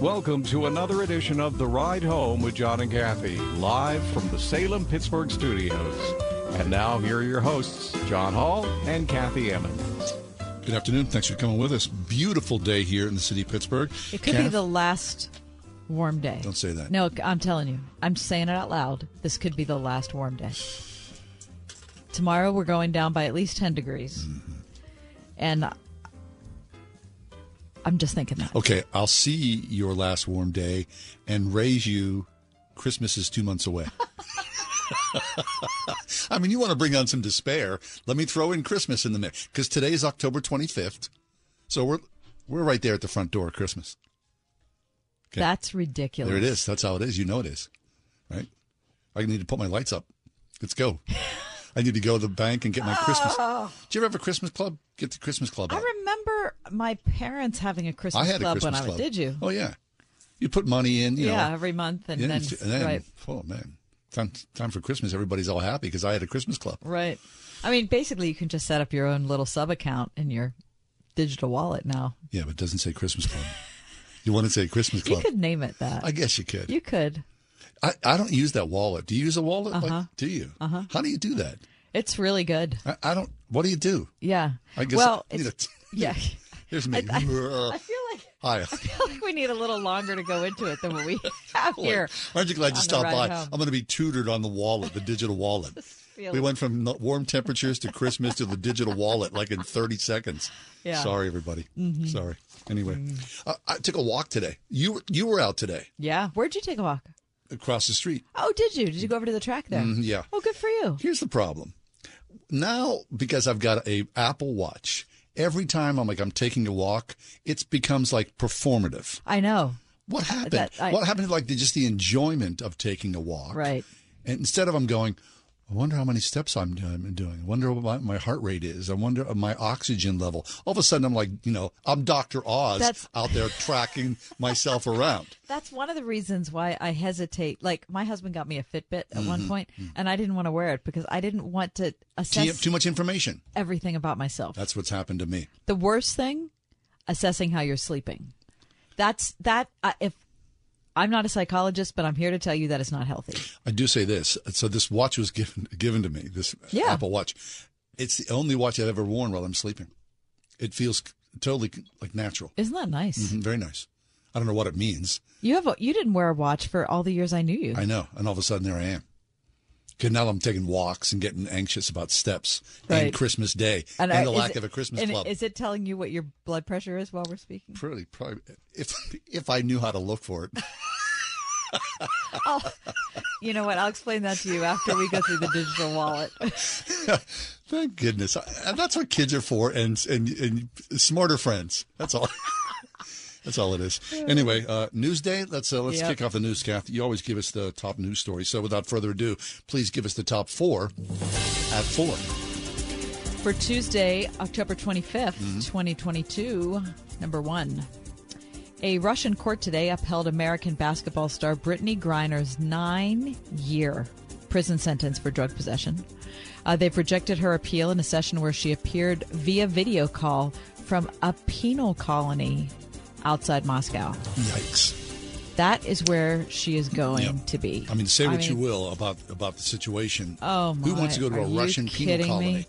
Welcome to another edition of The Ride Home with John and Kathy, live from the Salem Pittsburgh studios. And now, here are your hosts, John Hall and Kathy Emmons. Good afternoon. Thanks for coming with us. Beautiful day here in the city of Pittsburgh. It could be the last warm day. Don't say that. No, I'm telling you. I'm saying it out loud. This could be the last warm day. Tomorrow we're going down by at least 10 degrees. Mm-hmm. And I'm just thinking that. Okay, I'll see your last warm day and raise you. Christmas is two months away. I mean, you want to bring on some despair. Let me throw in Christmas in the mix because today is October 25th. So we're we're right there at the front door of Christmas. Okay. That's ridiculous. There it is. That's how it is. You know it is. Right? I need to put my lights up. Let's go. I need to go to the bank and get my Christmas. Oh. Do you ever have a Christmas club? Get the Christmas club out. I remember my parents having a Christmas I had a club Christmas when I club. was. Did you? Oh yeah. You put money in. You yeah, know, every month, and then, and then, right, oh man, time time for Christmas. Everybody's all happy because I had a Christmas club. right. I mean, basically, you can just set up your own little sub account in your digital wallet now. Yeah, but it doesn't say Christmas club. you want to say Christmas club? You could name it that. I guess you could. you could. I, I don't use that wallet. Do you use a wallet? Uh-huh. Like, do you? Uh-huh. How do you do that? It's really good. I, I don't. What do you do? Yeah. I guess. well, I need it's, yeah. Here's me. I feel like Hi. I feel like we need a little longer to go into it than what we have here. Aren't you glad you the stopped by? home. I'm going to be tutored on the wallet, the digital wallet. We went from warm temperatures to Christmas to the digital wallet like in 30 seconds. Yeah. Mm-hmm. Sorry, everybody. Sorry. Anyway, uh, I took a walk today. You you were out today Yeah. Where'd you take a walk? Across the street. Oh, did you? Did you go over to the track there? Mm, yeah. Oh, good for you. Here's the problem. Now, because I've got a Apple Watch, every time I'm like I'm taking a walk, it becomes like performative. I know. What happened? That- I- what happened to like the, just the enjoyment of taking a walk? Right. And instead of I'm going, I wonder how many steps I'm doing. I wonder what my, heart rate is. I wonder my oxygen level. All of a sudden, I'm like, you know, I'm Dr. Oz That's- out there tracking myself around. That's one of the reasons why I hesitate. Like my husband got me a Fitbit at one Mm-hmm. point, and I didn't want to wear it because I didn't want to Too, assess too much information. everything about myself. That's what's happened to me. the worst thing, assessing how you're sleeping. That's that. Uh, if I'm not a psychologist, but I'm here to tell you that it's not healthy. I do say this. So this watch was given given to me. This Yeah. Apple Watch. It's the only watch I've ever worn while I'm sleeping. It feels totally like natural. Isn't that nice? Mhm, Very nice. I don't know what it means. You have a, you didn't wear a watch for all the years I knew you. I know. And all of a sudden, there I am. Because now I'm taking walks and getting anxious about steps and Christmas Day and, I- uh, the lack it- of a Christmas and club. Is it telling you what your blood pressure is while we're speaking? Pretty, probably, if if I knew how to look for it. You know what? I'll explain that to you after we go through the digital wallet. Thank goodness. And that's what kids are for and, and, and smarter friends. That's all. That's all it is. Anyway, uh, news day. Let's uh, let's Yep. kick off the news, Kath. You always give us the top news story. So without further ado, please give us the top four at four. For Tuesday, October 25th, Mm-hmm. 2022, number one. A Russian court today upheld American basketball star Brittney Griner's nine year prison sentence for drug possession. Uh, they've rejected her appeal in a session where she appeared via video call from a penal colony outside Moscow. Yikes. That is where she is going Yep. to be. I mean, say what you mean, will about about the situation. Oh, my! Who wants to go to Are a Russian penal colony? me?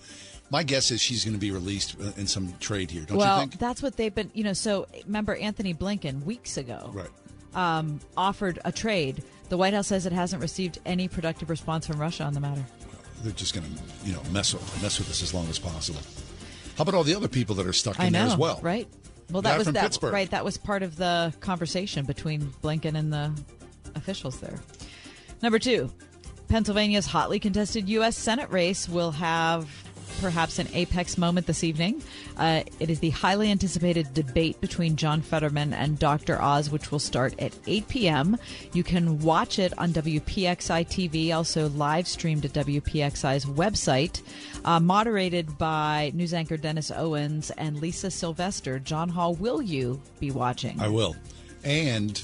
My guess is she's going to be released uh, in some trade here. Don't well, you think? that's what they've been, you know. So remember Antony Blinken weeks ago right. um, offered a trade. The White House says it hasn't received any productive response from Russia on the matter. They're just going to, you know, mess with mess with us as long as possible. How about all the other people that are stuck in I there as well? right? Well, that was that Pittsburgh. right. That was part of the conversation between Blinken and the officials there. Number two, Pennsylvania's hotly contested U.S. Senate race will have perhaps an apex moment this evening. Uh, it is the highly anticipated debate between John Fetterman and Dr. Oz, which will start at 8 p.m. You can watch it on WPXI TV, also live streamed at WPXI's website. Uh, moderated by news anchor Dennis Owens and Lisa Sylvester. John Hall, will you be watching? I will. And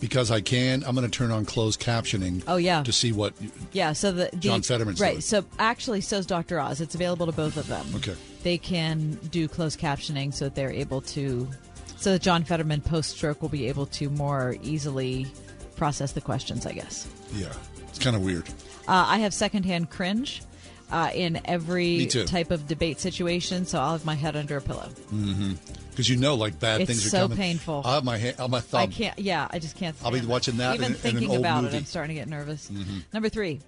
because I can, I'm going to turn on closed captioning. Oh, yeah. To see what. Yeah, so the, the John Fetterman's right. doing. So actually, so's Dr. Oz. It's available to both of them. Okay. They can do closed captioning so that they're able to so that John Fetterman post stroke will be able to more easily process the questions, I guess. Yeah, it's kind of weird. Uh, I have secondhand cringe uh, in every type of debate situation, so I'll have my head under a pillow. Because you know, like bad It's things are coming. It's so coming. painful. I have my hand, on my thumb. I can't. Yeah, I just can't. I'll be watching that Even in- in thinking old about movie. it, I'm starting to get nervous. Number three.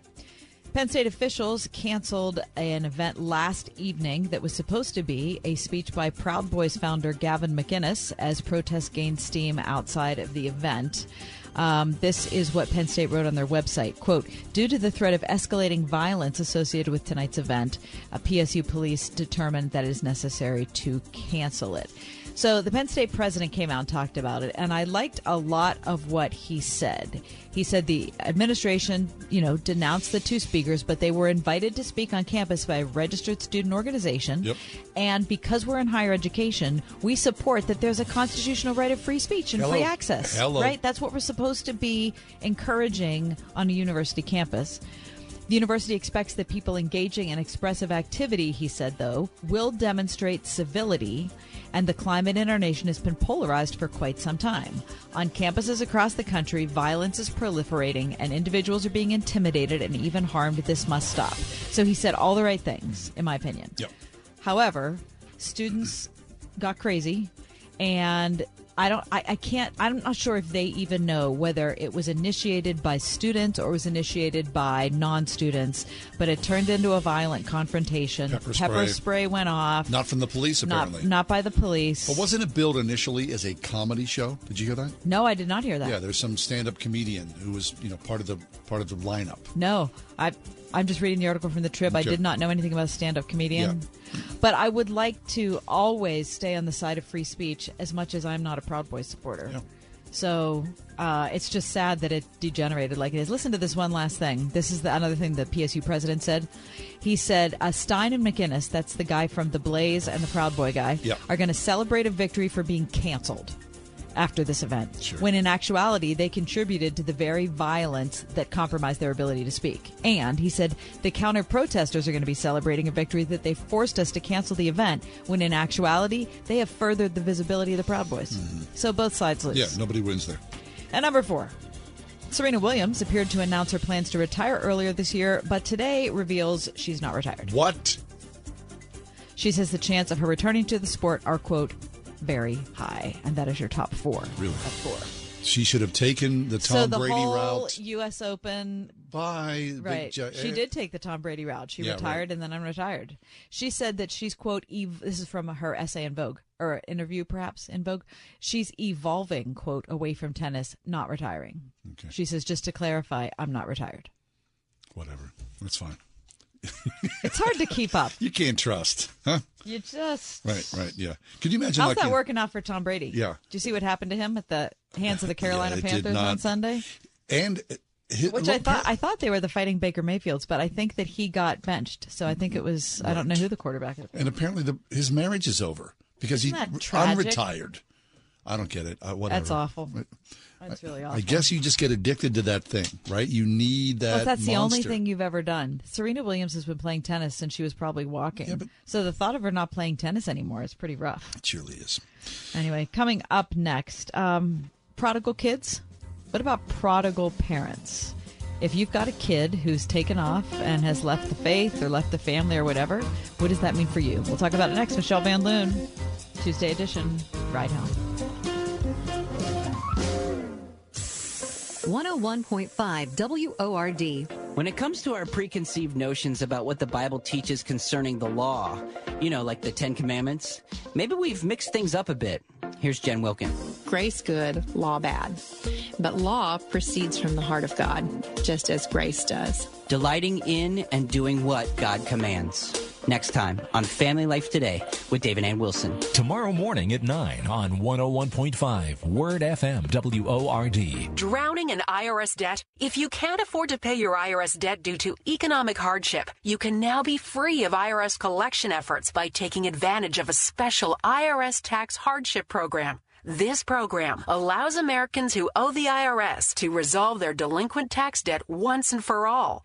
Penn State officials canceled an event last evening that was supposed to be a speech by Proud Boys founder Gavin McInnes as protests gained steam outside of the event. Um, this is what Penn State wrote on their website. Quote, due to the threat of escalating violence associated with tonight's event, PSU police determined that it is necessary to cancel it. So the Penn State president came out and talked about it, and I liked a lot of what he said. He said the administration, you know, denounced the two speakers, but they were invited to speak on campus by a registered student organization. Yep. And because we're in higher education, we support that there's a constitutional right of free speech and free access. Hello. Right? That's what we're supposed to be encouraging on a university campus. The university expects that people engaging in expressive activity, he said, though, will demonstrate civility, and the climate in our nation has been polarized for quite some time. On campuses across the country, violence is proliferating, and individuals are being intimidated and even harmed. This must stop. So he said all the right things, in my opinion. Yep. However, students got crazy, and I don't. I, I can't. I'm not sure if they even know whether it was initiated by students or was initiated by non-students. But it turned into a violent confrontation. Pepper spray. spray went off. Not from the police, not apparently. not by the police. but wasn't it billed initially as a comedy show? Did you hear that? no, I did not hear that. Yeah, there's some stand-up comedian who was, you know, part of the part of the lineup. No, I. I'm just reading the article from the Trib. I did not know anything about a stand-up comedian. But I would like to always stay on the side of free speech as much as I'm not a Proud Boys supporter. Yeah. So uh, it's just sad that it degenerated like it is. Listen to this one last thing. This is the, another thing the PSU president said. He said uh, Stein and McInnes, that's the guy from the Blaze and the Proud Boy guy, Yeah. are going to celebrate a victory for being canceled after this event. Sure. When in actuality, they contributed to the very violence that compromised their ability to speak. And he said the counter protesters are going to be celebrating a victory that they forced us to cancel the event, when in actuality, they have furthered the visibility of the Proud Boys. So both sides lose. Mm-hmm. Yeah, nobody wins there. And number four. Serena Williams appeared to announce her plans to retire earlier this year, but today reveals she's not retired. What? She says the chance of her returning to the sport are, quote, very high. And that is your top four. Really? Of four. She should have taken the Tom so the Brady whole route. U.S. Open, By right? ju- she eh. did take the Tom Brady route. She Yeah, retired right. and then unretired. She said that she's quote. Ev- this is from her essay in Vogue or interview, perhaps in Vogue. She's evolving quote away from tennis, not retiring. Okay. She says, just to clarify, I'm not retired. Whatever. That's fine. It's hard to keep up. You can't trust, huh? You just Right, right, yeah. Could you imagine? How's like that in- working out for Tom Brady? Yeah. Do you see what happened to him at the hands of the Carolina did Panthers on Sunday? And his, Which I thought I thought they were the fighting Baker Mayfields, but I think that he got benched. So I think it was I don't know who the quarterback is. and apparently the, his marriage is over because Isn't he unretired. I don't get it. Uh, whatever. That's awful. That's really awful. I guess you just get addicted to that thing, right? You need that. Well, that's the only thing you've ever done. Serena Williams has been playing tennis since she was probably walking. Yeah, but- so the thought of her not playing tennis anymore is pretty rough. It surely is. Anyway, coming up next, um, prodigal kids. What about prodigal parents? If you've got a kid who's taken off and has left the faith or left the family or whatever, what does that mean for you? We'll talk about it next. Michelle Van Loon, Tuesday edition, Ride Home. 101.5 WORD. When it comes to our preconceived notions about what the Bible teaches concerning the law, you know, like the Ten Commandments, maybe we've mixed things up a bit. Here's Jen Wilkin. grace good, law bad. But law proceeds from the heart of God, just as grace does. Delighting in and doing what God commands. Next time on Family Life Today with David Ann Wilson. Tomorrow morning at 9 on 101.5 Word FM WORD. Drowning in IRS debt? If you can't afford to pay your IRS debt due to economic hardship, you can now be free of IRS collection efforts by taking advantage of a special IRS tax hardship program. This program allows Americans who owe the IRS to resolve their delinquent tax debt once and for all.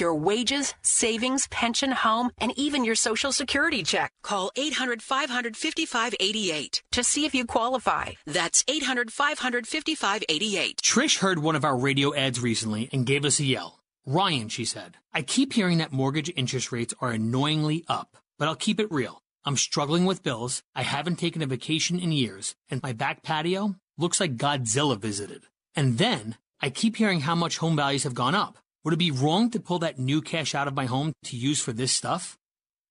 your wages, savings, pension, home, and even your social security check. Call 800 500 5588 to see if you qualify. That's 800 500 5588. Trish heard one of our radio ads recently and gave us a yell. Ryan, she said, I keep hearing that mortgage interest rates are annoyingly up, but I'll keep it real. I'm struggling with bills, I haven't taken a vacation in years, and my back patio looks like Godzilla visited. And then I keep hearing how much home values have gone up. Would it be wrong to pull that new cash out of my home to use for this stuff?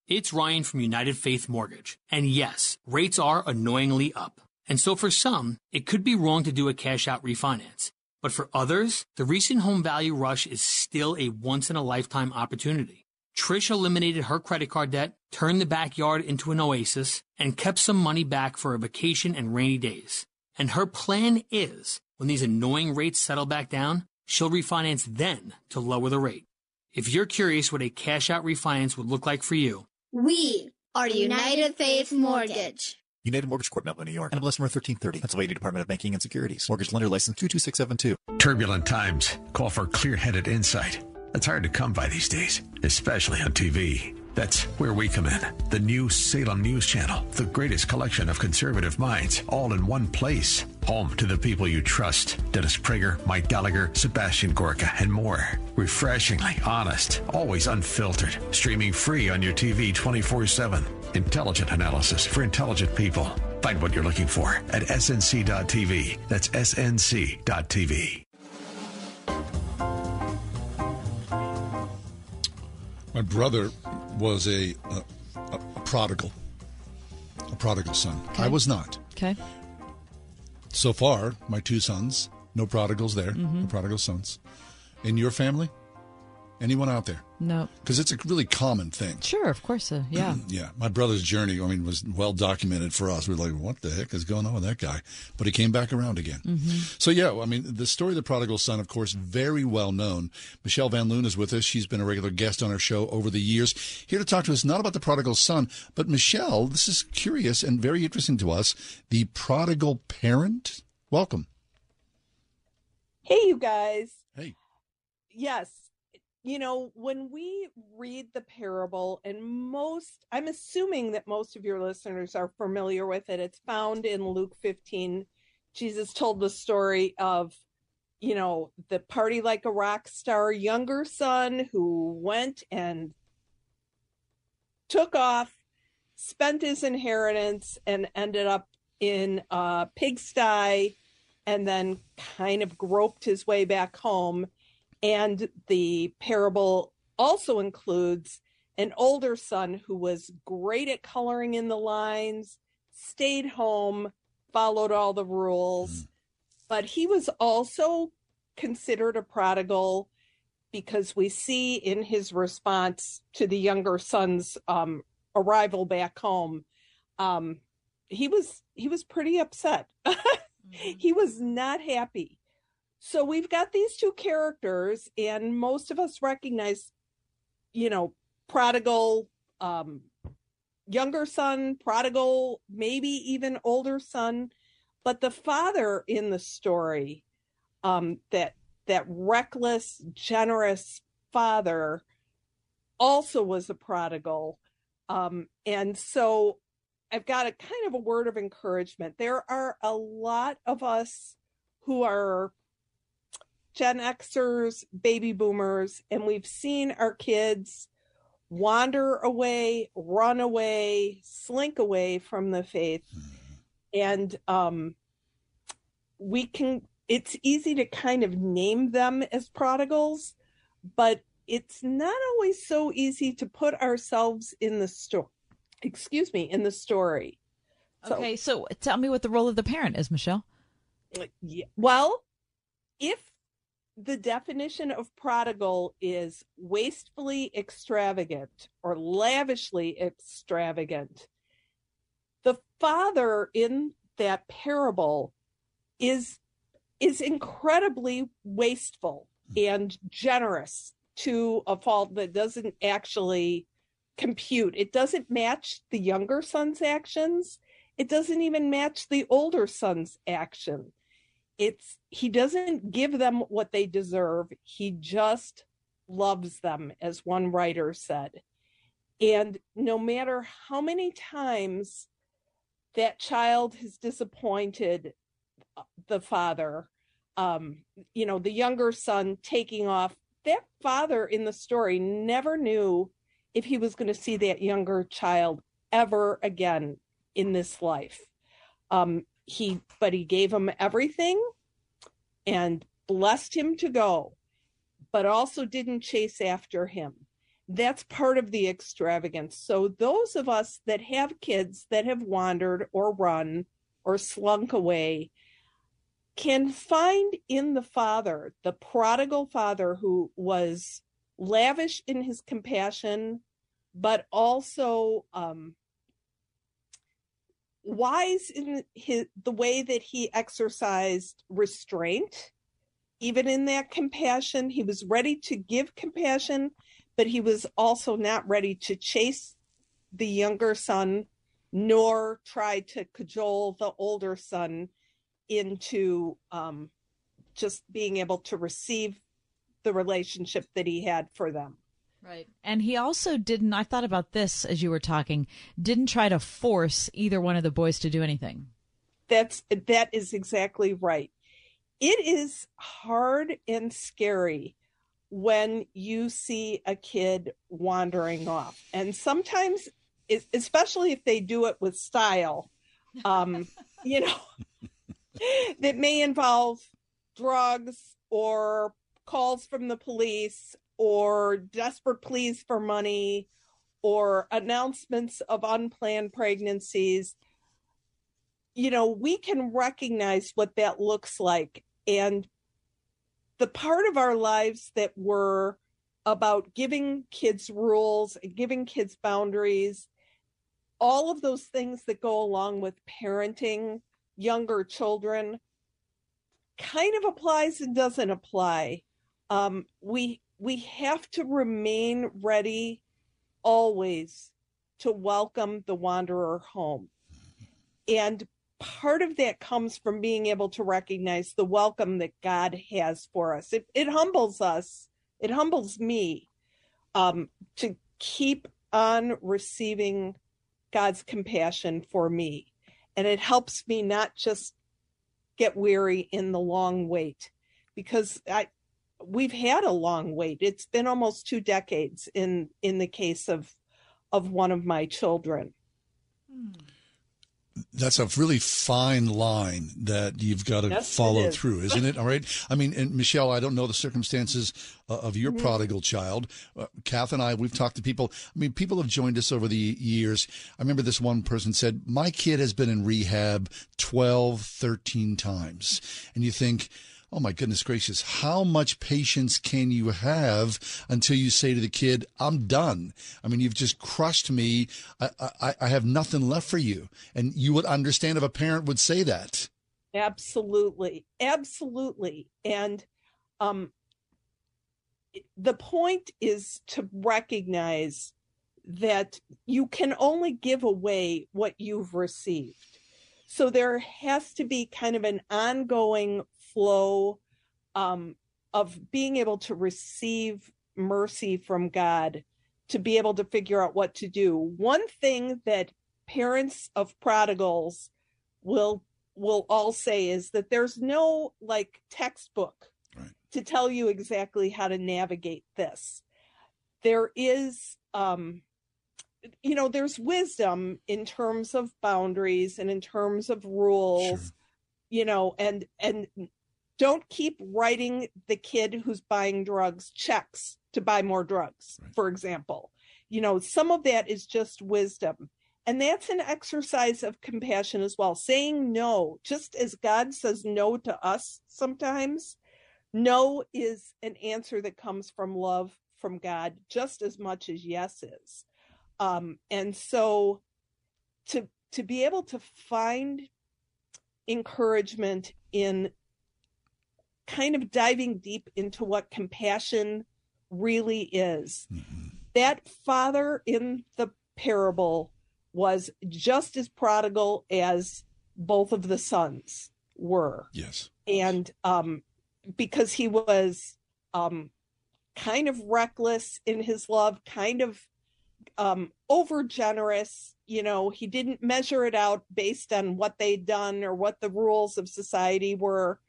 It's Ryan from United Faith Mortgage. And yes, rates are annoyingly up. And so for some, it could be wrong to do a cash out refinance. But for others, the recent home value rush is still a once in a lifetime opportunity. Trish eliminated her credit card debt, turned the backyard into an oasis, and kept some money back for a vacation and rainy days. And her plan is, when these annoying rates settle back down, she'll refinance then to lower the rate. If you're curious what a cash out refinance would look like for you, we are United Faith Mortgage. United Mortgage Corp, Melville, New York. NMLS number 1330. Pennsylvania Department of Banking and Securities. Mortgage lender license 22672. Turbulent times call for clear-headed insight. That's hard to come by these days, especially on TV. That's where we come in. The new Salem News Channel, the greatest collection of conservative minds, all in one place. Home to the people you trust Dennis Prager, Mike Gallagher, Sebastian Gorka, and more. Refreshingly honest, always unfiltered. Streaming free on your TV 24 7. Intelligent analysis for intelligent people. Find what you're looking for at snc.tv. That's snc.tv. My brother was a, a, a prodigal, a prodigal son. Okay. I was not. Okay. So far, my two sons, no prodigals there, Mhm. no prodigal sons. In your family, anyone out there? No. Because it's a really common thing. Sure, of course. Uh, yeah. Yeah, my brother's journey, I mean, was well documented for us. We were like, what the heck is going on with that guy? But he came back around again. Mhm. So, yeah, I mean, the story of the prodigal son, of course, very well known. Michelle Van Loon is with us. She's been a regular guest on our show over the years. Here to talk to us not about the prodigal son, but Michelle, this is curious and very interesting to us. The prodigal parent. Welcome. Hey, you guys. Hey. Yes. You know, when we read the parable, and most, I'm assuming that most of your listeners are familiar with it, it's found in Luke 15. Jesus told the story of, you know, the party like a rock star younger son who went and took off, spent his inheritance, and ended up in a pigsty and then kind of groped his way back home. And the parable also includes an older son who was great at coloring in the lines, stayed home, followed all the rules, but he was also considered a prodigal because we see in his response to the younger son's um, arrival back home, um, he was he was pretty upset. he was not happy. So we've got these two characters, and most of us recognize, you know, prodigal, um, younger son, prodigal, maybe even older son, but the father in the story, um, that that reckless, generous father, also was a prodigal, um, and so I've got a kind of a word of encouragement. There are a lot of us who are Gen Xers, baby boomers, and we've seen our kids wander away, run away, slink away from the faith. And um, we can, it's easy to kind of name them as prodigals, but it's not always so easy to put ourselves in the story, excuse me, in the story. So, okay, so tell me what the role of the parent is, Michelle. Yeah. Well, if the definition of prodigal is wastefully extravagant or lavishly extravagant, the father in that parable is is incredibly wasteful hmm. and generous to a fault that doesn't actually compute. It doesn't match the younger son's actions. It doesn't even match the older son's action. It's he doesn't give them what they deserve. He just loves them, as one writer said. And no matter how many times that child has disappointed the father, um, you know, the younger son taking off, that father in the story never knew if he was going to see that younger child ever again in this life. Um, he, but he gave him everything and blessed him to go, but also didn't chase after him. That's part of the extravagance. So, those of us that have kids that have wandered or run or slunk away can find in the father, the prodigal father who was lavish in his compassion, but also um, wise in his the way that he exercised restraint even in that compassion he was ready to give compassion but he was also not ready to chase the younger son nor try to cajole the older son into um, just being able to receive the relationship that he had for them Right. And he also didn't, I thought about this as you were talking, didn't try to force either one of the boys to do anything. That's, that is exactly right. It is hard and scary when you see a kid wandering off. And sometimes, especially if they do it with style, um, you know, that may involve drugs or calls from the police or desperate pleas for money or announcements of unplanned pregnancies you know we can recognize what that looks like. And the part of our lives that were about giving kids rules and giving kids boundaries all of those things that go along with parenting younger children kind of applies and doesn't apply. Um, we we have to remain ready always to welcome the wanderer home. And part of that comes from being able to recognize the welcome that God has for us. It, it humbles us, it humbles me um, to keep on receiving God's compassion for me. And it helps me not just get weary in the long wait because I, we've had a long wait. It's been almost two decades in in the case of of one of my children. That's a really fine line that you've got to Yes, follow is. through, isn't it? All right. I mean, and Michelle, I don't know the circumstances uh, of your Mhm. prodigal child. Uh, Kath and I, we've talked to people. I mean, people have joined us over the years. I remember this one person said, My kid has been in rehab 12, 13 times. And you think, Oh my goodness gracious, how much patience can you have until you say to the kid, I'm done? I mean, you've just crushed me. I, I, I have nothing left for you. And you would understand if a parent would say that. Absolutely. Absolutely. And um the point is to recognize that you can only give away what you've received. So there has to be kind of an ongoing flow um, of being able to receive mercy from God to be able to figure out what to do. One thing that parents of prodigals will will all say is that there's no like textbook to tell you exactly how to navigate this. There is um you know there's wisdom in terms of boundaries and in terms of rules you know and and don't keep writing the kid who's buying drugs checks to buy more drugs for example you know some of that is just wisdom And that's an exercise of compassion as well. Saying no, just as God says no to us sometimes, no is an answer that comes from love from God just as much as yes is. Um, and so to to be able to find encouragement in kind of diving deep into what compassion really is. Mm-hmm. That father in the parable was just as prodigal as both of the sons were. Yes. And um, because he was um, kind of reckless in his love, kind of um, over generous. You know, he didn't measure it out based on what they'd done or what the rules of society were.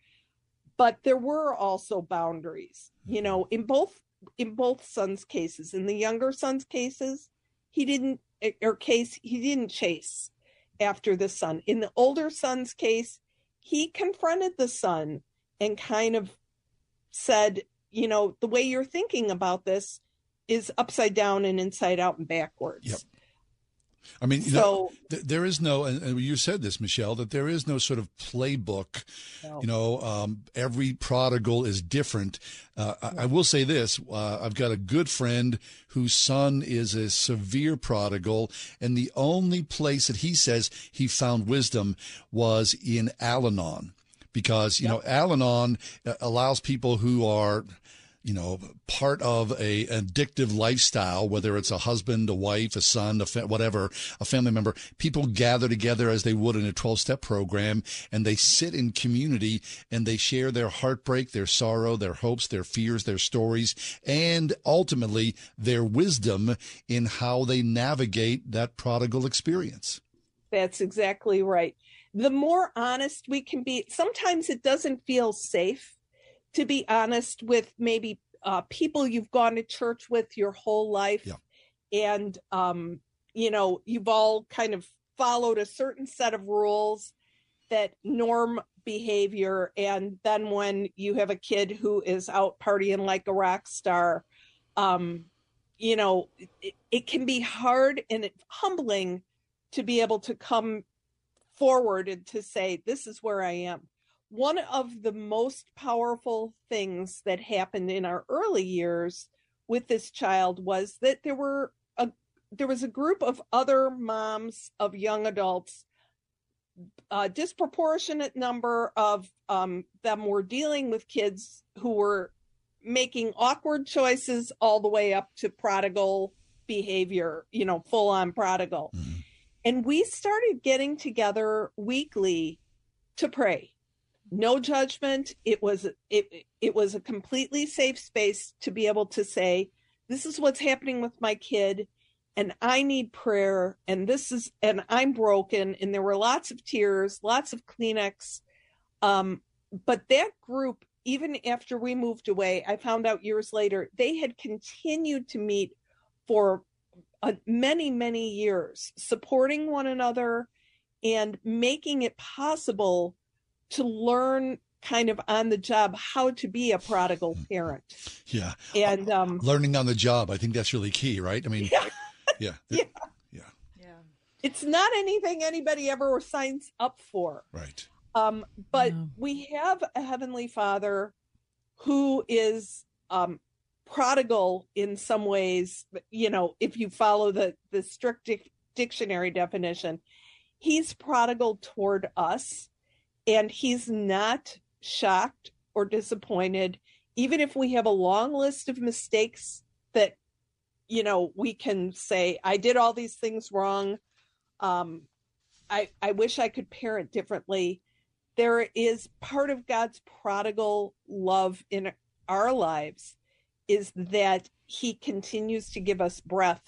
But there were also boundaries. You know, in both in both sons' cases, in the younger son's cases, he didn't or case he didn't chase after the son. In the older son's case, he confronted the son and kind of said, you know, the way you're thinking about this is upside down and inside out and backwards. Yep. I mean, so, know, th- there is no, and you said this, Michelle, that there is no sort of playbook. No. You know, um, every prodigal is different. Uh, I, I, will say this: uh, I've got a good friend whose son is a severe prodigal, and the only place that he says he found wisdom was in Al-Anon, because you yep. know Al-Anon uh, allows people who are you know, part of a addictive lifestyle, whether it's a husband, a wife, a son, a fa- whatever, a family member, people gather together as they would in a 12 step program and they sit in community and they share their heartbreak, their sorrow, their hopes, their fears, their stories, and ultimately their wisdom in how they navigate that prodigal experience. That's exactly right. The more honest we can be, sometimes it doesn't feel safe to be honest with maybe uh, people you've gone to church with your whole life. Yeah. and um, you know you've all kind of followed a certain set of rules that norm behavior. And then when you have a kid who is out partying like a rock star um, you know it, it can be hard and humbling to be able to come forward and to say this is where i am one of the most powerful things that happened in our early years with this child was that there were a there was a group of other moms of young adults a disproportionate number of um, them were dealing with kids who were making awkward choices all the way up to prodigal behavior you know full on prodigal mm-hmm. and we started getting together weekly to pray no judgment. It was it it was a completely safe space to be able to say this is what's happening with my kid and i need prayer and this is and i'm broken and there were lots of tears lots of kleenex. Um, but that group even after we moved away i found out years later they had continued to meet for uh, many many years supporting one another and making it possible to learn kind of on the job how to be a prodigal hmm. parent. Yeah. And um, learning on the job, I think that's really key, right? I mean, yeah. Yeah. yeah. Yeah. Yeah. It's not anything anybody ever signs up for. Right. Um, but we have a heavenly father who is um, prodigal in some ways, you know, if you follow the, the strict dic- dictionary definition, he's prodigal toward us and he's not shocked or disappointed even if we have a long list of mistakes that you know we can say i did all these things wrong. Um i i wish i could parent differently. There is part of god's prodigal love in our lives is that he continues to give us breath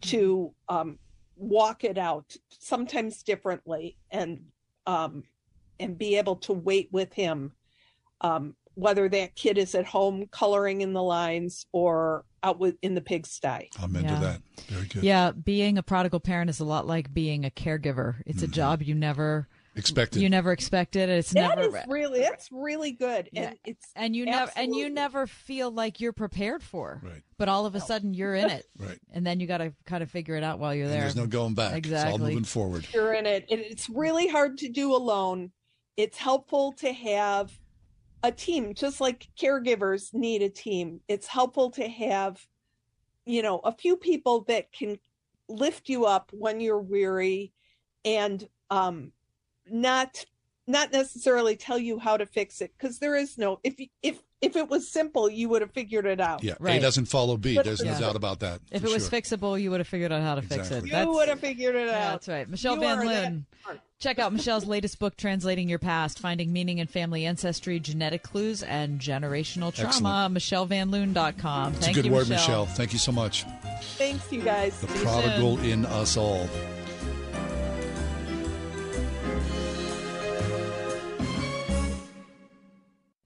to um, walk it out sometimes differently and um, and be able to wait with him um, whether that kid is at home coloring in the lines or out with, in the pigsty. I'm into yeah. that. Very good. Yeah, being a prodigal parent is a lot like being a caregiver. It's mm-hmm. a job you never expected. You never expect it. It's That never is really that's really good, Yeah. and it's and you never and you never feel like you're prepared for. Right. But all of a sudden you're in it. Right. And then you got to kind of figure it out while you're And there. there's no going back. Exactly. It's all moving forward. you're in it. and It's really hard to do alone. It's helpful to have a team, just like caregivers need a team. It's helpful to have, you know, a few people that can lift you up when you're weary and um not not necessarily tell you how to fix it because there is no if if if it was simple you would have figured it out Yeah, A Right. doesn't follow B. But- There's no doubt about that. if for it was sure. fixable, you would have figured out how to fix Exactly. it. you would have figured it out that's right. Michelle You Van are Loon. Check out Michelle's latest book, Translating Your Past, Finding Meaning in Family Ancestry, Genetic Clues, and Generational Trauma. Excellent. MichelleVanLoon.com. It's Thank a good you, word, Michelle. Michelle. Thank you so much. thanks you guys The See prodigal soon. in us all.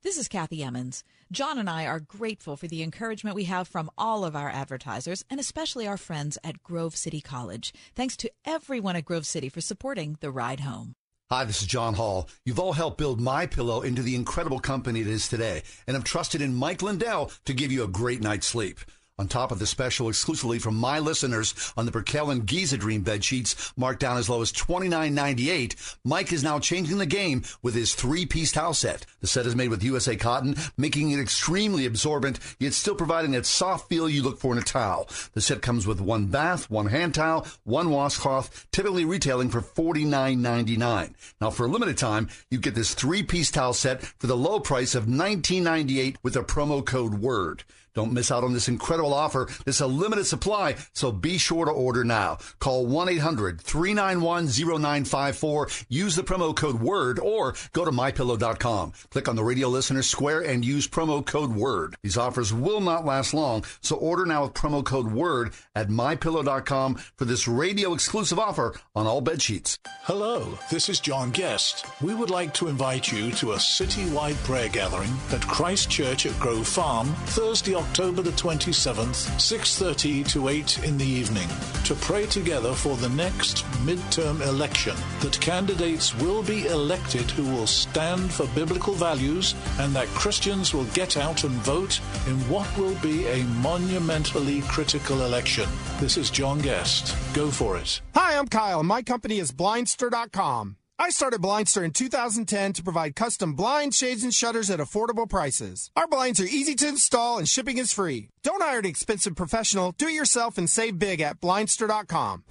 This is Kathy Emmons. John and I are grateful for the encouragement we have from all of our advertisers and especially our friends at Grove City College. Thanks to everyone at Grove City for supporting the ride home. Hi, this is John Hall. You've all helped build My Pillow into the incredible company it is today, and I've trusted in Mike Lindell to give you a great night's sleep. On top of the special exclusively from my listeners on the Percale and Giza Dream bed sheets marked down as low as $29.98, Mike is now changing the game with his three-piece towel set. The set is made with USA cotton, making it extremely absorbent, yet still providing that soft feel you look for in a towel. The set comes with one bath, one hand towel, one washcloth, typically retailing for $49.99. Now, for a limited time, you get this three-piece towel set for the low price of $19.98 with a promo code WORD. Don't miss out on this incredible offer. This is a limited supply, so be sure to order now. Call 1-800-391-0954. Use the promo code WORD or go to mypillow.com. Click on the radio listener square and use promo code WORD. These offers will not last long, so order now with promo code WORD at mypillow.com for this radio exclusive offer on all bed sheets. Hello, this is John Guest. We would like to invite you to a citywide prayer gathering at Christ Church at Grove Farm, Thursday, October the 27th, 6:30 to 8 in the evening, to pray together for the next midterm election that candidates will be elected who will stand for biblical values and that Christians will get out and vote in what will be a monumentally critical election. This is John Guest. Go for it. Hi, I'm Kyle. My company is Blindster.com. I started Blindster in 2010 to provide custom blinds, shades, and shutters at affordable prices. Our blinds are easy to install and shipping is free. Don't hire an expensive professional. Do it yourself and save big at Blindster.com.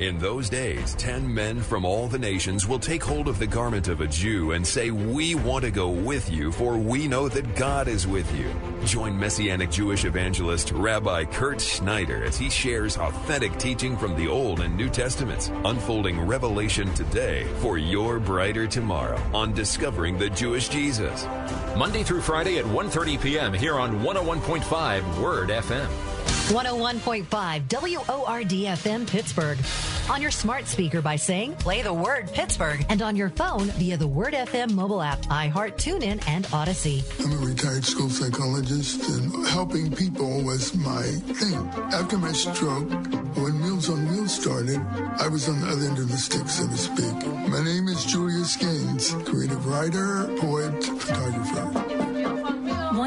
In those days, ten men from all the nations will take hold of the garment of a Jew and say, We want to go with you, for we know that God is with you. Join Messianic Jewish evangelist Rabbi Kirt Schneider as he shares authentic teaching from the Old and New Testaments, unfolding revelation today for your brighter tomorrow on Discovering the Jewish Jesus. Monday through Friday at 1.30 p.m. here on 101.5 Word FM. 101.5 WORD Pittsburgh. On your smart speaker by saying, play the word Pittsburgh. And on your phone via the Word FM mobile app, iHeart, TuneIn, and Audacy. I'm a retired school psychologist, and helping people was my thing. After my stroke, when Meals on Wheels started, I was on the other end of the stick, so to speak. My name is Julius Gaines, creative writer, poet, photographer.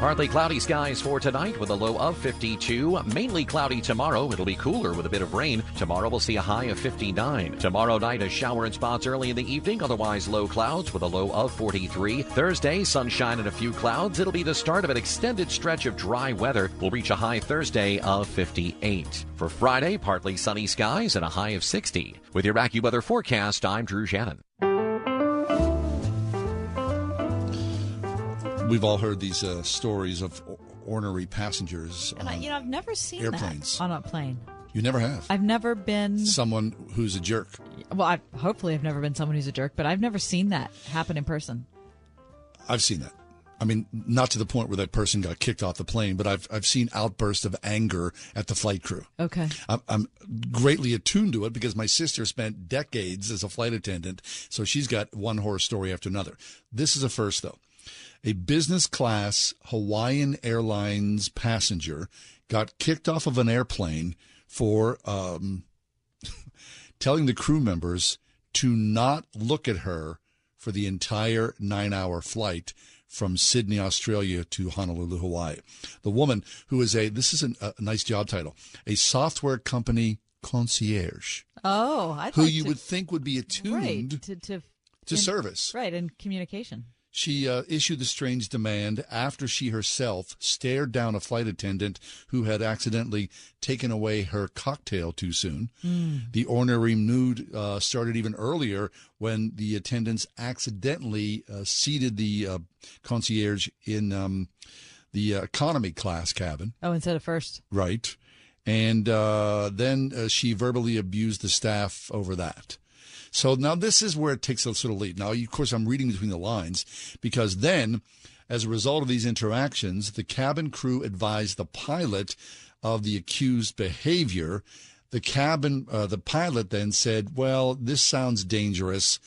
Partly cloudy skies for tonight with a low of 52. Mainly cloudy tomorrow. It'll be cooler with a bit of rain. Tomorrow we'll see a high of 59. Tomorrow night a shower in spots early in the evening. Otherwise low clouds with a low of 43. Thursday sunshine and a few clouds. It'll be the start of an extended stretch of dry weather. We'll reach a high Thursday of 58. For Friday partly sunny skies and a high of 60. With your AccuWeather forecast, I'm Drew Shannon. We've all heard these uh, stories of ornery passengers And I, you know, I've never seen airplanes. that on a plane. You never have. I've never been Someone who's a jerk. Well, I've, hopefully I've never been someone who's a jerk, but I've never seen that happen in person. I've seen that. I mean, not to the point where that person got kicked off the plane, but I've I've seen outbursts of anger at the flight crew. Okay. I'm, I'm greatly attuned to it because my sister spent decades as a flight attendant, so she's got one horror story after another. This is a first though. A business class Hawaiian Airlines passenger got kicked off of an airplane for um, telling the crew members to not look at her for the entire nine hour flight from Sydney, Australia to Honolulu, Hawaii. The woman who is a, this is a, a nice job title, a software company concierge, Oh, I who you would think would be attuned right to to, to in- service. right and communication. She uh, issued the strange demand after she herself stared down a flight attendant who had accidentally taken away her cocktail too soon. Mm. The ornery mood uh, started even earlier when the attendants accidentally uh, seated the uh, concierge in um, the uh, economy class cabin. Oh, instead of first. Right. And uh, then uh, she verbally abused the staff over that. So now this is where it takes a sort of lead. Now, of course, I'm reading between the lines because then, as a result of these interactions, the cabin crew advised the pilot of the accused behavior. The cabin, uh, the pilot then said, "Well, this sounds dangerous.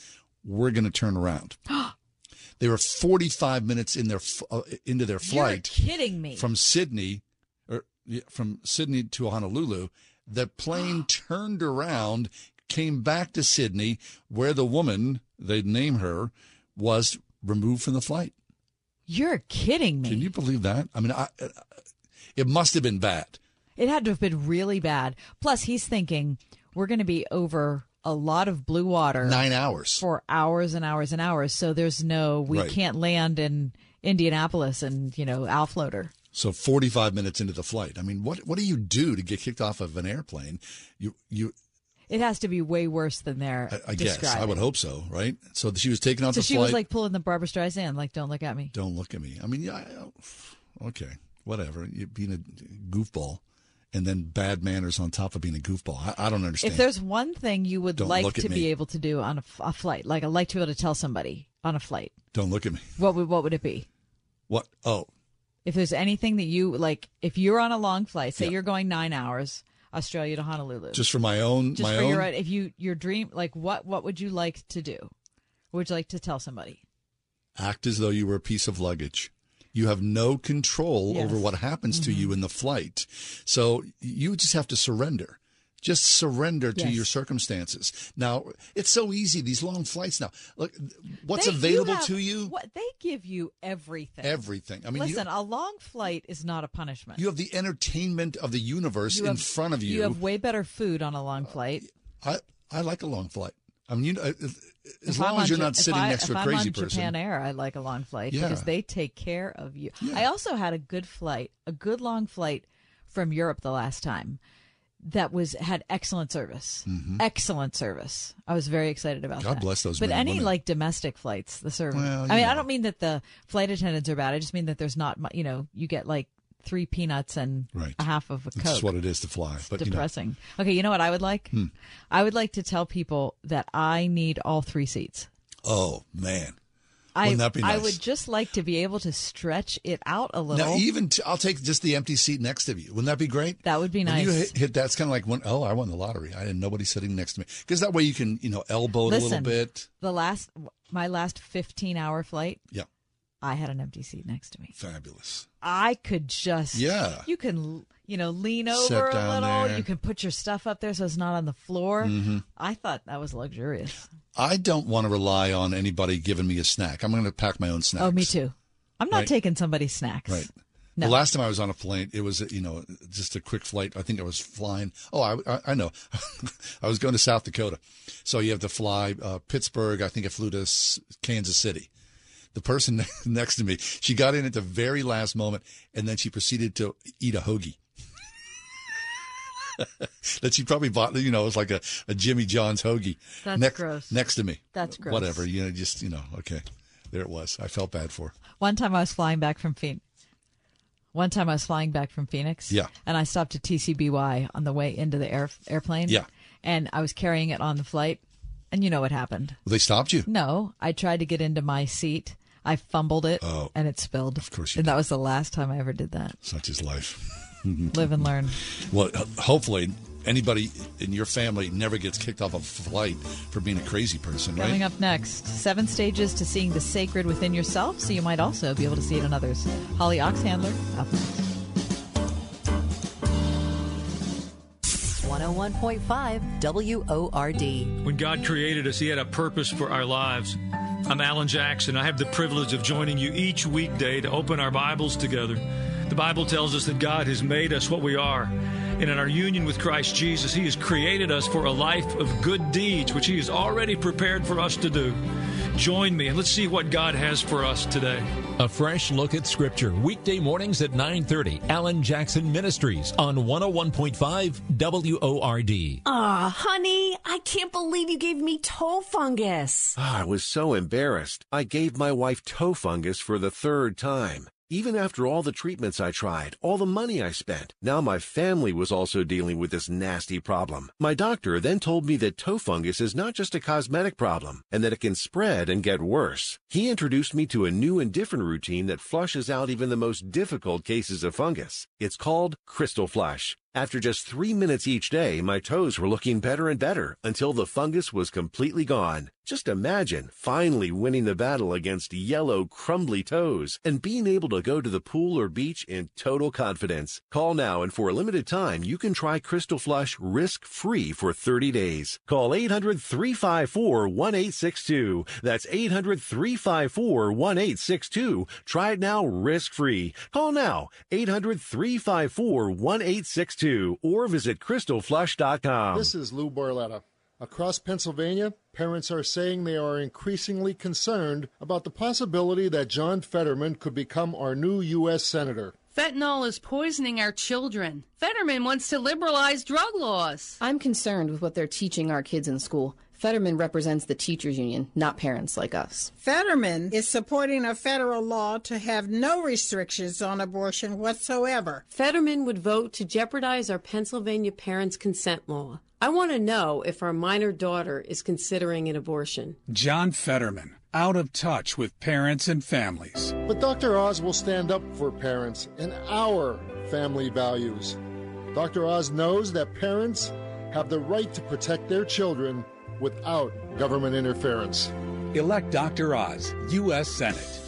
We're going to turn around." they were 45 minutes in their f- uh, into their flight kidding me. from Sydney, or yeah, from Sydney to Honolulu. The plane turned around, came back to Sydney, where the woman they'd name her was removed from the flight. You're kidding me. Can you believe that? I mean, I, uh, it must have been bad. It had to have been really bad. Plus, he's thinking we're going to be over a lot of blue water. Nine hours. For hours and hours and hours. So there's no, we Right. can't land in Indianapolis and, you know, Al floater. So 45 minutes into the flight. I mean, what what do you do to get kicked off of an airplane? You you It has to be way worse than they're I, I guess I would hope so, right? So she was taken off So the she flight. was like pulling the Barbra Streisand, like, don't look at me. Don't look at me. I mean, yeah, oh, okay, whatever. You being a goofball, and then bad manners on top of being a goofball. I, I don't understand. If there's one thing you would Don't like to me. be able to do on a flight, like I'd like to be able to tell somebody on a flight, don't look at me. what would what would it be? What? Oh, If there's anything that you like, if you're on a long flight, say Yeah. you're going nine hours, Australia to Honolulu, just for my own, just my for own. your if you your dream, like what what would you like to do? What would you like to tell somebody? act as though you were a piece of luggage. You have no control Yes. over what happens to Mm-hmm. you in the flight. So you just have to surrender. Just surrender to Yes. your circumstances. Now, it's so easy, these long flights now. Look, what's They- you available have- to you? What they give you everything. Everything. I mean, you- listen, a long flight is not a punishment. You have the entertainment of the universe You in front of you. You have way better food on a long uh, flight. I, I like a long flight. I mean, you know, as If long I'm as you're not sitting I- next to a I'm crazy on person. Japan Air, I like a long flight Yeah. because they take care of you. I also had a good flight, a good long flight from Europe the last time that was had excellent service. Excellent service. I was very excited about Mm-hmm. God that. bless those But any women. like domestic flights, the service. Well, I mean, you I don't mean that the flight attendants are bad. I just mean that there's not, you know, you get like three peanuts and Right. a half of a It's coke just what it is to fly. But you know, depressing. Okay, you know what I would like? Hmm. I would like to tell people that I need all three seats. oh man, I, Wouldn't that be I would just like to be able to stretch it out a little. now even t- I'll take just the empty seat next to you. Wouldn't that be great? that would be When nice. you hit, hit that, it's kind of like when oh, I won the lottery. I had nobody sitting next to me because that way you can you know elbow it a little bit. the last my last 15 hour flight, Yeah, I had an empty seat next to me. fabulous. I could just Yeah. You can you know lean over a little. there. You can put your stuff up there so it's not on the floor. Mhm. I thought that was luxurious. I don't want to rely on anybody giving me a snack. I'm going to pack my own snacks. Oh, me too. I'm not Right. taking somebody's snacks. Right. No. The last time I was on a plane, it was you know just a quick flight. I think I was flying. Oh, I I, I know. I was going to South Dakota, so you have to fly uh, Pittsburgh. I think I flew to S- Kansas City. The person next to me, she got in at the very last moment, and then she proceeded to eat a hoagie. that she probably bought, you know, it was like a, a Jimmy John's hoagie. That's next, gross. Next to me. That's gross. Whatever, you know, just you know, okay, there it was. I felt bad for. her. One time I was flying back from Phoenix. One time I was flying back from Phoenix. Yeah. And I stopped at TCBY on the way into the air, airplane. Yeah. And I was carrying it on the flight. And you know what happened? They stopped you. No, I tried to get into my seat. I fumbled it Oh. and it spilled. Of course you And that was the last time I ever did that. Such is life. Live and learn. Well, hopefully, anybody in your family never gets kicked off a flight for being a crazy person, right? Coming up next, seven stages to seeing the sacred within yourself, so you might also be able to see it in others. Holly Oxhandler, up next. 101.5 WORD. When God created us, He had a purpose for our lives. I'm Alan Jackson. I have the privilege of joining you each weekday to open our Bibles together. The Bible tells us that God has made us what we are. And in our union with Christ Jesus, He has created us for a life of good deeds, which He has already prepared for us to do. Join me and let's see what God has for us today. A fresh look at Scripture, weekday mornings at 9.30. Alan Jackson Ministries on 101.5 WORD. Aw, honey, I can't believe you gave me toe fungus. Ah, I was so embarrassed. I gave my wife toe fungus for the third time. Even after all the treatments I tried, all the money I spent, now my family was also dealing with this nasty problem. My doctor then told me that toe fungus is not just a cosmetic problem and that it can spread and get worse. He introduced me to a new and different routine that flushes out even the most difficult cases of fungus. It's called Crystal Flush. After just three minutes each day, my toes were looking better and better until the fungus was completely gone. Just imagine finally winning the battle against yellow, crumbly toes and being able to go to the pool or beach in total confidence. Call now and for a limited time, you can try Crystal Flush risk free for 30 days. Call 800 354 1862. That's 800 354 1862. Try it now risk free. Call now 800 354 1862 or visit crystalflush.com. This is Lou Barletta. Across Pennsylvania, parents are saying they are increasingly concerned about the possibility that John Fetterman could become our new U.S. Senator. Fentanyl is poisoning our children. Fetterman wants to liberalize drug laws. I'm concerned with what they're teaching our kids in school. Fetterman represents the teachers union, not parents like us. Fetterman is supporting a federal law to have no restrictions on abortion whatsoever. Fetterman would vote to jeopardize our Pennsylvania parents' consent law. I want to know if our minor daughter is considering an abortion. John Fetterman, out of touch with parents and families. But Dr. Oz will stand up for parents and our family values. Dr. Oz knows that parents have the right to protect their children without government interference. Elect Dr. Oz, U.S. Senate.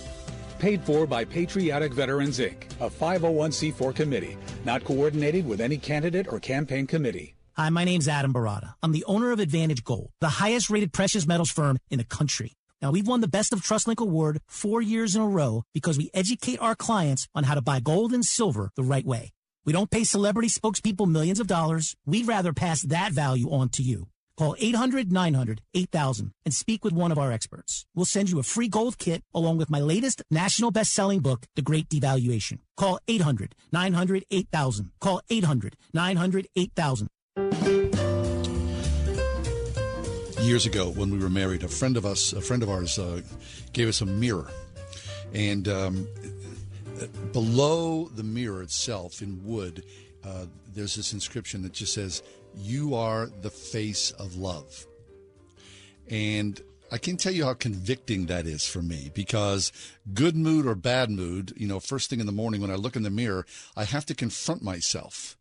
Paid for by Patriotic Veterans, Inc., a 501c4 committee, not coordinated with any candidate or campaign committee. Hi, my name's Adam Baratta. I'm the owner of Advantage Gold, the highest rated precious metals firm in the country. Now, we've won the Best of TrustLink award four years in a row because we educate our clients on how to buy gold and silver the right way. We don't pay celebrity spokespeople millions of dollars. We'd rather pass that value on to you. Call 800 900 8000 and speak with one of our experts. We'll send you a free gold kit along with my latest national best selling book, The Great Devaluation. Call 800 900 8000. Call 800 900 8000. Years ago, when we were married, a friend of us, a friend of ours, uh, gave us a mirror, and um, below the mirror itself in wood, uh, there's this inscription that just says, "You are the face of love." And I can tell you how convicting that is for me because good mood or bad mood, you know, first thing in the morning when I look in the mirror, I have to confront myself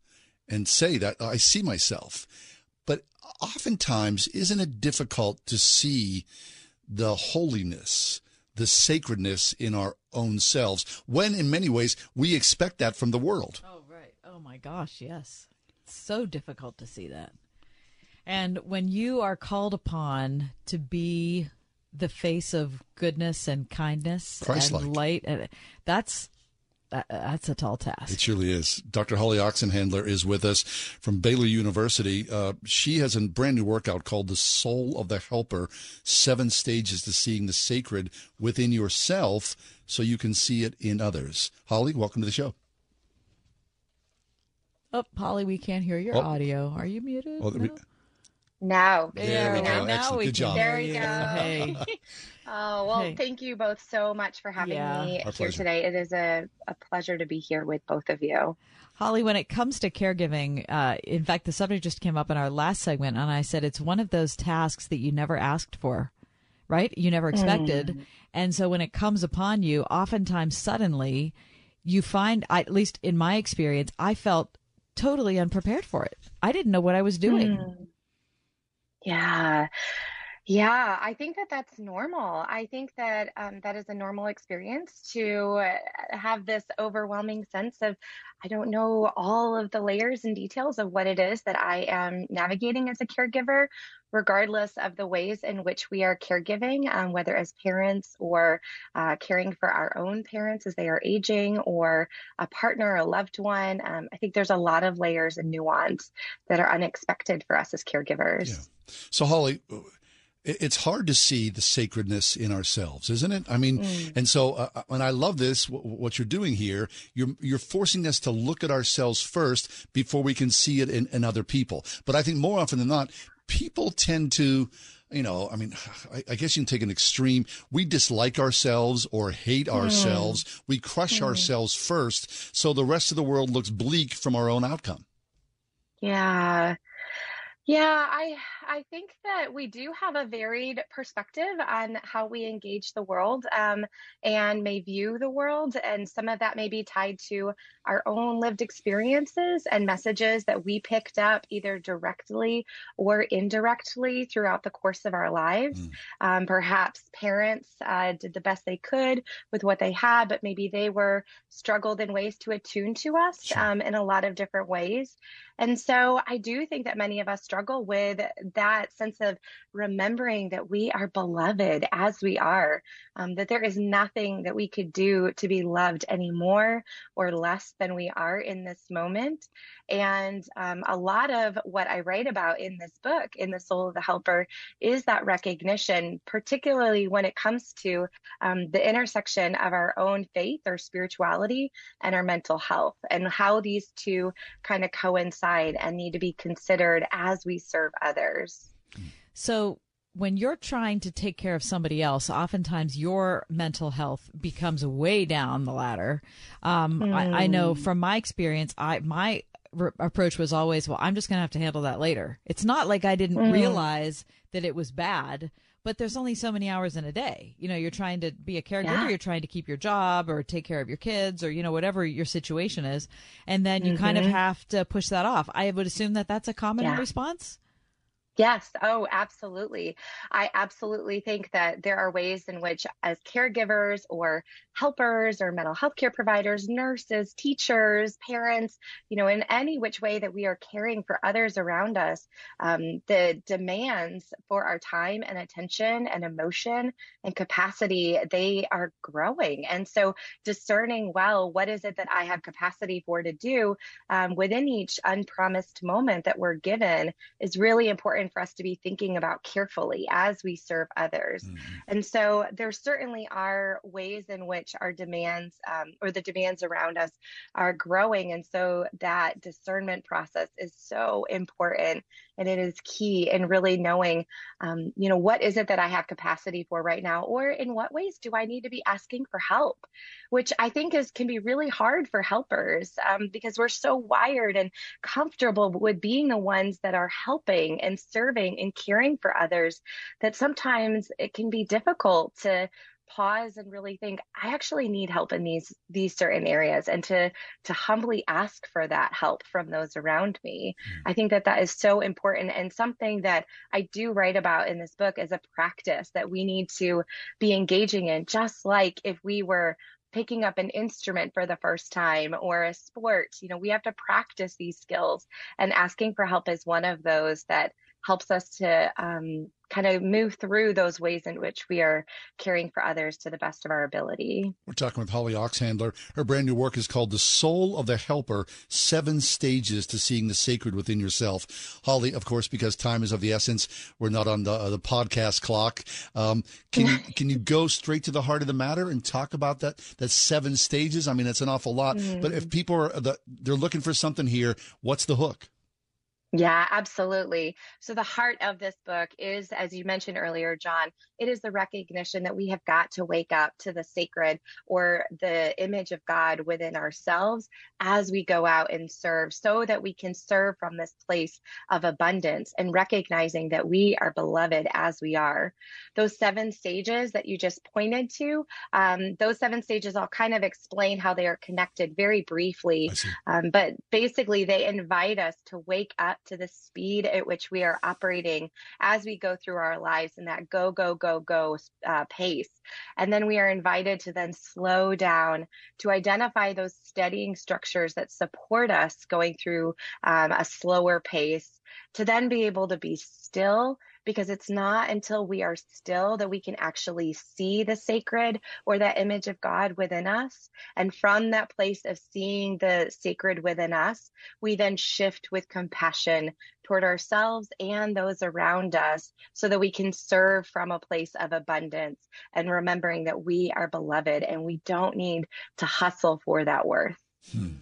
and say that I see myself. But oftentimes, isn't it difficult to see the holiness, the sacredness in our own selves when, in many ways, we expect that from the world? Oh, right. Oh, my gosh, yes. It's so difficult to see that. And when you are called upon to be the face of goodness and kindness Christ-like. and light, that's that, that's a tall task. It surely is. Dr. Holly Oxenhandler is with us from Baylor University. Uh, she has a brand new workout called The Soul of the Helper Seven Stages to Seeing the Sacred Within Yourself so you can see it in others. Holly, welcome to the show. Oh, Polly, we can't hear your Oh. audio. Are you muted? Oh, No? No. There we go. Now Excellent. we Good can job. There we go. Hey. Oh, well, Hey. thank you both so much for having Yeah. me Our here pleasure. today. It is a, a pleasure to be here with both of you. Holly, when it comes to caregiving, uh, in fact, the subject just came up in our last segment, and I said it's one of those tasks that you never asked for. right? You never expected. Mm. And so when it comes upon you, oftentimes suddenly, you find, at least in my experience, I felt totally unprepared for it. I didn't know what I was doing. Mm. Yeah. Yeah, I think that that's normal. I think that um, that is a normal experience to uh, have this overwhelming sense of, I don't know all of the layers and details of what it is that I am navigating as a caregiver, regardless of the ways in which we are caregiving, um, whether as parents or uh, caring for our own parents as they are aging, or a partner, or a loved one. Um, I think there's a lot of layers and nuance that are unexpected for us as caregivers. Yeah. So, Holly, it's hard to see the sacredness in ourselves, isn't it? I mean, mm. and so, uh, uh and I love this. What you're doing here, you're you're forcing us to look at ourselves first before we can see it in, in other people. But I think more often than not, people tend to you know, I mean, I, I, guess you can take an extreme. We dislike ourselves or hate mm. ourselves. We crush mm. ourselves first, so the rest of the world looks bleak from our own outcome. Yeah. Yeah, I I think that we do have a varied perspective on how we engage the world um, and may view the world, and some of that may be tied to our own lived experiences and messages that we picked up either directly or indirectly throughout the course of our lives. Mm. Um, perhaps parents uh, did the best they could with what they had, but maybe they were struggled in ways to attune to us sure. um, in a lot of different ways. And so I do think that many of us struggle with that sense of remembering that we are beloved as we are, um, that there is nothing that we could do to be loved any more or less than we are in this moment. And um, a lot of what I write about in this book, in The Soul of the Helper, is that recognition, particularly when it comes to um, the intersection of our own faith or spirituality and our mental health, and how these two kind of coincide and need to be considered as we serve others. So, when you're trying to take care of somebody else, oftentimes your mental health becomes way down the ladder. Um, mm. I, I, know hmm. from my experience, I my re- approach was always, well, I'm just going to have to handle that later. It's not like I didn't mm. realize that it was bad, but there's only so many hours in a day. You know, you're trying to be a caregiver, yeah. you're trying to keep your job or take care of your kids or, you know, whatever your situation is. And then you mm-hmm. kind of mm-hmm. have to push that off. I would assume that that's a common yeah. response. Yes. Oh, absolutely. I absolutely think that there are ways in which, as caregivers or helpers or mental health care providers, nurses, teachers, parents, you know, in any which way that we are caring for others around us, um, the demands for our time and attention and emotion and capacity, they are growing. And so discerning well, what is it that I have capacity for to do um, within each unpromised moment that we're given is really important important for us to be thinking about carefully as we serve others. Mm-hmm. And so there certainly are ways in which our demands um, or the demands around us are growing. And so that discernment process is so important and it is key in really knowing, um, you know, what is it that I have capacity for right now, or in what ways do I need to be asking for help, which I think is can be really hard for helpers um, because we're so wired and comfortable with being the ones that are helping and serving and caring for others that sometimes it can be difficult to pause and really think i actually need help in these these certain areas and to to humbly ask for that help from those around me mm. i think that that is so important and something that i do write about in this book as a practice that we need to be engaging in just like if we were picking up an instrument for the first time or a sport you know we have to practice these skills and asking for help is one of those that helps us to um, kind of move through those ways in which we are caring for others to the best of our ability. We're talking with Holly Oxhandler. Her brand new work is called The Soul of the Helper Seven Stages to Seeing the Sacred Within Yourself. Holly, of course, because time is of the essence, we're not on the, uh, the podcast clock. Um, can, you, can you go straight to the heart of the matter and talk about that, that seven stages? I mean, it's an awful lot. Mm. But if people are, the, they're looking for something here, what's the hook? Yeah, absolutely. So, the heart of this book is, as you mentioned earlier, John, it is the recognition that we have got to wake up to the sacred or the image of God within ourselves as we go out and serve so that we can serve from this place of abundance and recognizing that we are beloved as we are. Those seven stages that you just pointed to, um, those seven stages, I'll kind of explain how they are connected very briefly. Um, but basically, they invite us to wake up to the speed at which we are operating as we go through our lives in that go, go, go, go uh, pace. And then we are invited to then slow down to identify those steadying structures that support us going through um, a slower pace, to then be able to be still because it's not until we are still that we can actually see the sacred or that image of God within us. And from that place of seeing the sacred within us, we then shift with compassion toward ourselves and those around us so that we can serve from a place of abundance and remembering that we are beloved and we don't need to hustle for that worth. Hmm.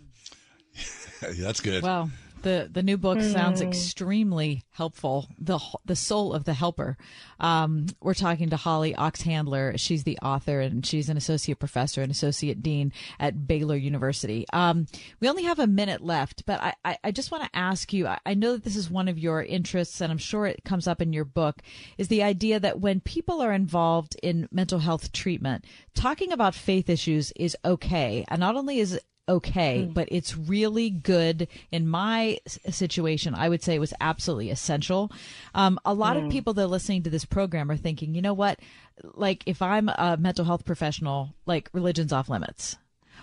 That's good. Wow. The the new book mm. sounds extremely helpful. The the soul of the helper. Um, we're talking to Holly Oxhandler. She's the author and she's an associate professor and associate dean at Baylor University. Um, we only have a minute left, but I, I, I just want to ask you. I, I know that this is one of your interests, and I'm sure it comes up in your book. Is the idea that when people are involved in mental health treatment, talking about faith issues is okay, and not only is okay, mm. but it's really good. In my situation, I would say it was absolutely essential. Um, a lot mm. of people that are listening to this program are thinking, you know what? Like, if I'm a mental health professional, like religion's off limits.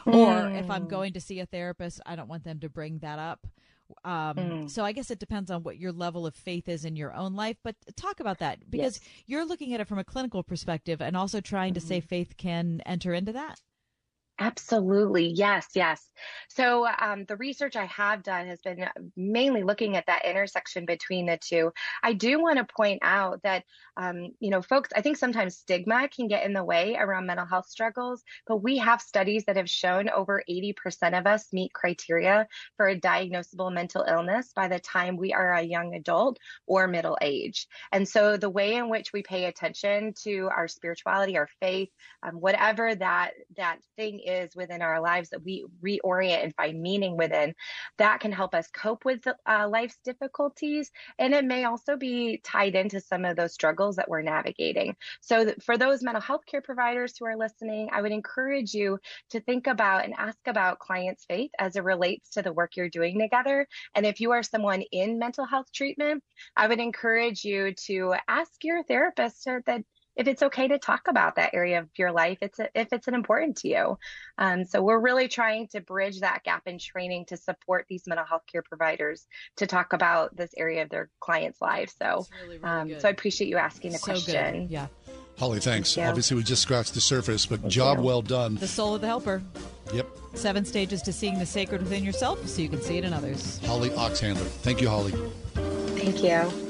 Mm. Or if I'm going to see a therapist, I don't want them to bring that up. Um, mm. So I guess it depends on what your level of faith is in your own life. But talk about that because yes. you're looking at it from a clinical perspective and also trying to say mm-hmm. faith can enter into that. Absolutely. Yes, yes. So, um, the research I have done has been mainly looking at that intersection between the two. I do want to point out that, um, you know, folks, I think sometimes stigma can get in the way around mental health struggles, but we have studies that have shown over 80% of us meet criteria for a diagnosable mental illness by the time we are a young adult or middle age. And so, the way in which we pay attention to our spirituality, our faith, um, whatever that that thing is within our lives that we reorient and find meaning within, that can help us cope with uh, life's difficulties. And it may also be tied into some of those struggles that we're navigating. So, for those mental health care providers who are listening, I would encourage you to think about and ask about clients' faith as it relates to the work you're doing together. And if you are someone in mental health treatment, I would encourage you to ask your therapist that if it's okay to talk about that area of your life it's a, if it's an important to you. Um, so we're really trying to bridge that gap in training to support these mental health care providers to talk about this area of their clients lives. So really, really um, so i appreciate you asking the so question. Good. yeah. Holly thanks. Thank obviously we just scratched the surface but Thank job you. well done. The soul of the helper. Yep. Seven stages to seeing the sacred within yourself so you can see it in others. Holly oxhandler thank you holly. Thank you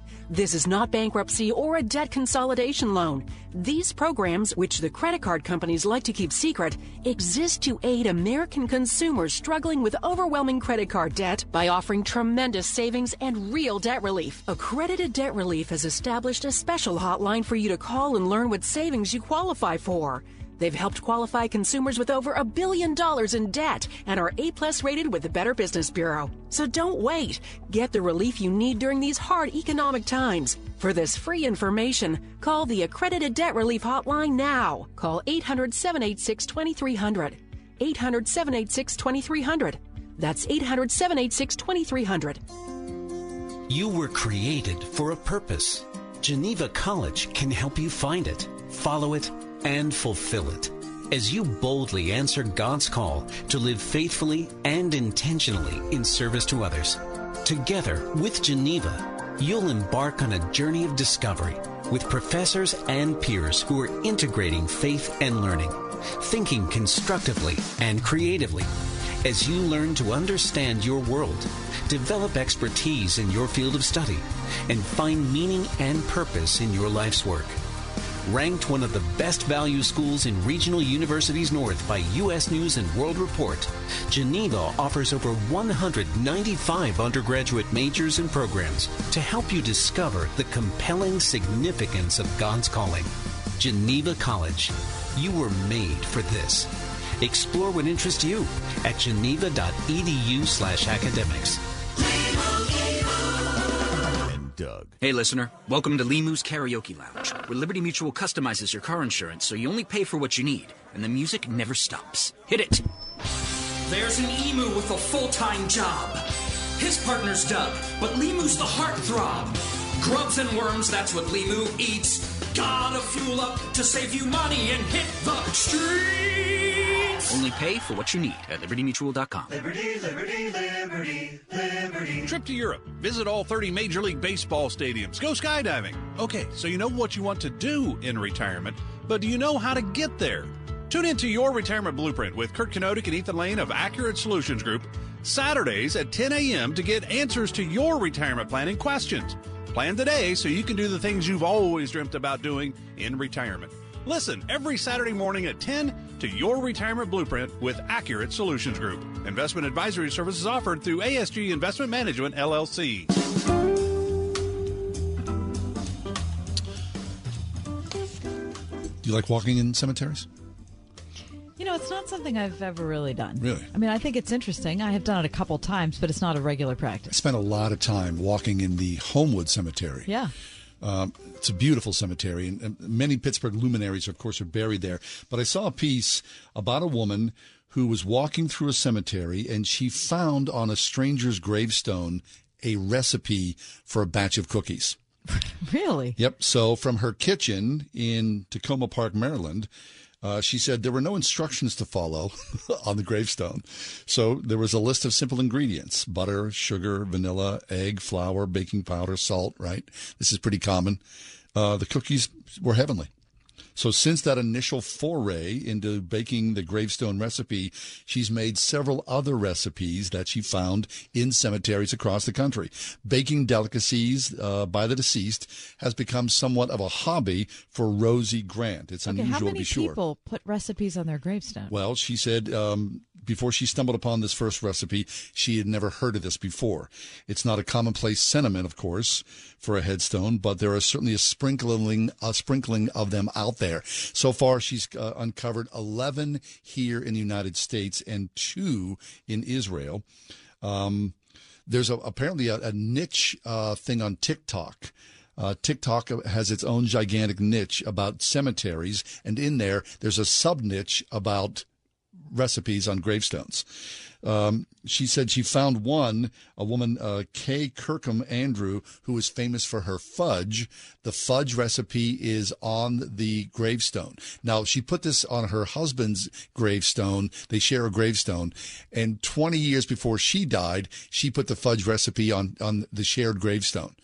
This is not bankruptcy or a debt consolidation loan. These programs, which the credit card companies like to keep secret, exist to aid American consumers struggling with overwhelming credit card debt by offering tremendous savings and real debt relief. Accredited Debt Relief has established a special hotline for you to call and learn what savings you qualify for. They've helped qualify consumers with over a billion dollars in debt and are A plus rated with the Better Business Bureau. So don't wait. Get the relief you need during these hard economic times. For this free information, call the Accredited Debt Relief Hotline now. Call 800 786 2300. 800 786 2300. That's 800 786 2300. You were created for a purpose. Geneva College can help you find it, follow it, and fulfill it. As you boldly answer God's call to live faithfully and intentionally in service to others, together with Geneva, you'll embark on a journey of discovery with professors and peers who are integrating faith and learning, thinking constructively and creatively, as you learn to understand your world, develop expertise in your field of study, and find meaning and purpose in your life's work. Ranked one of the best value schools in regional universities north by U.S. News and World Report, Geneva offers over 195 undergraduate majors and programs to help you discover the compelling significance of God's calling. Geneva College. You were made for this. Explore what interests you at geneva.edu slash academics. Doug. Hey, listener. Welcome to Limu's Karaoke Lounge, where Liberty Mutual customizes your car insurance so you only pay for what you need, and the music never stops. Hit it! There's an emu with a full time job. His partner's Doug, but Limu's the heartthrob. Grubs and worms, that's what Limu eats. Gotta fuel up to save you money and hit the streets. Only pay for what you need at libertymutual.com. Liberty, liberty, liberty, liberty. Trip to Europe. Visit all 30 Major League Baseball stadiums. Go skydiving. Okay, so you know what you want to do in retirement, but do you know how to get there? Tune into Your Retirement Blueprint with Kurt Kenodic and Ethan Lane of Accurate Solutions Group Saturdays at 10 a.m. to get answers to your retirement planning questions. Plan today so you can do the things you've always dreamt about doing in retirement. Listen every Saturday morning at 10 to Your Retirement Blueprint with Accurate Solutions Group. Investment advisory services offered through ASG Investment Management, LLC. Do you like walking in cemeteries? You know, it's not something I've ever really done. Really? I mean, I think it's interesting. I have done it a couple times, but it's not a regular practice. I spent a lot of time walking in the Homewood Cemetery. Yeah. Um, it's a beautiful cemetery, and, and many Pittsburgh luminaries, of course, are buried there. But I saw a piece about a woman who was walking through a cemetery, and she found on a stranger's gravestone a recipe for a batch of cookies. Really? Yep. So from her kitchen in Takoma Park, Maryland, uh, she said there were no instructions to follow on the gravestone. So there was a list of simple ingredients butter, sugar, vanilla, egg, flour, baking powder, salt, right? This is pretty common. Uh, the cookies were heavenly. So since that initial foray into baking the gravestone recipe, she's made several other recipes that she found in cemeteries across the country. Baking delicacies uh, by the deceased has become somewhat of a hobby for Rosie Grant. It's Okay, unusual to be sure. How many people put recipes on their gravestone? Well, she said um, before she stumbled upon this first recipe, she had never heard of this before. It's not a commonplace sentiment, of course, for a headstone, but there are certainly a sprinkling, a sprinkling of them out there. So far, she's uh, uncovered 11 here in the United States and two in Israel. Um, there's a, apparently a, a niche uh, thing on TikTok. Uh, TikTok has its own gigantic niche about cemeteries, and in there, there's a sub niche about recipes on gravestones. Um, she said she found one, a woman, uh, Kay Kirkham Andrew, who is famous for her fudge. The fudge recipe is on the gravestone. Now, she put this on her husband's gravestone. They share a gravestone. And 20 years before she died, she put the fudge recipe on, on the shared gravestone.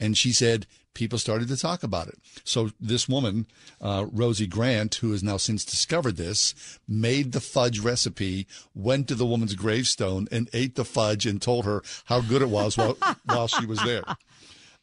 And she said, people started to talk about it. So this woman, uh, Rosie Grant, who has now since discovered this, made the fudge recipe, went to the woman's gravestone and ate the fudge and told her how good it was while, while she was there.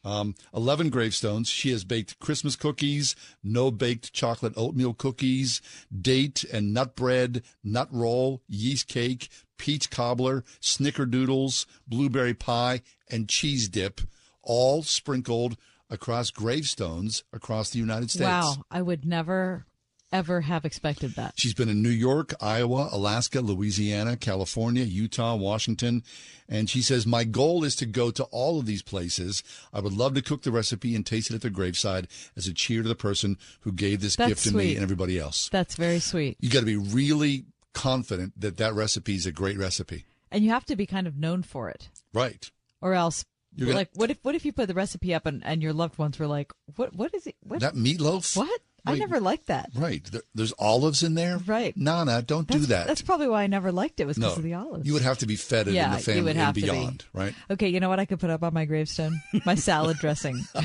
Um, 11 gravestones. She has baked Christmas cookies, no baked chocolate oatmeal cookies, date and nut bread, nut roll, yeast cake, peach cobbler, snickerdoodles, blueberry pie, and cheese dip, all sprinkled across gravestones across the United States. Wow, I would never, ever have expected that. She's been in New York, Iowa, Alaska, Louisiana, California, Utah, Washington. And she says, My goal is to go to all of these places. I would love to cook the recipe and taste it at their graveside as a cheer to the person who gave this That's gift to me and everybody else. That's very sweet. You got to be really confident that that recipe is a great recipe. And you have to be kind of known for it. Right. Or else, You're gonna- like, what if what if you put the recipe up and, and your loved ones were like, what what is it? What? That meatloaf? What? I never liked that. Right. There, there's olives in there? Right. Nana, don't That's, do that. That's probably why I never liked it was because no. of the olives. You would have to be fed it yeah, in the family and to be. beyond, right? Okay, you know what I could put up on my gravestone? My salad dressing.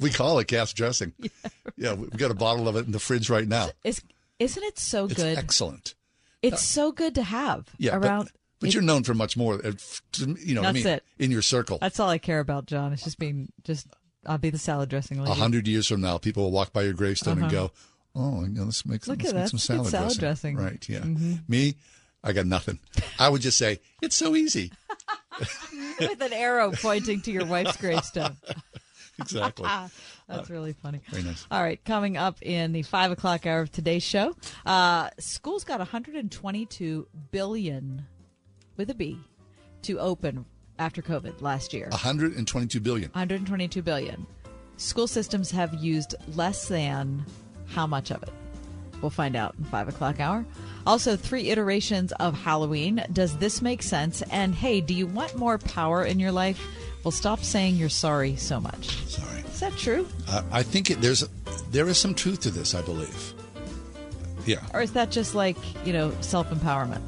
We call it gas dressing. Yeah, Yeah. we've got a bottle of it in the fridge right now. Is isn't it so It's good? excellent. It's so good to have Yeah, around. But, it- you're known for much more. uh, You know I That's mean? it. In your circle. That's all I care about, John. It's just being just. I'll be the salad dressing lady. A hundred years from now, people will walk by your gravestone and Uh-huh. go, "Oh, you know, let's make some, Look let's at make that. some salad, salad dressing. dressing. Right? Yeah. Mhm. Me, I got nothing. I would just say it's so easy. With an arrow pointing to your wife's gravestone. Exactly. That's really funny. Very nice. All right, coming up in the five o'clock hour of today's show, uh, schools got 122 billion with a B to open after COVID last year. 122 billion. 122 billion. School systems have used less than how much of it? We'll find out in five o'clock hour. Also, three iterations of Halloween. Does this make sense? And hey, do you want more power in your life? Well, stop saying you're sorry so much. Sorry. Is that true? Uh, I think it, there's there is some truth to this. I believe. Yeah, Or is that just like, you know, self empowerment?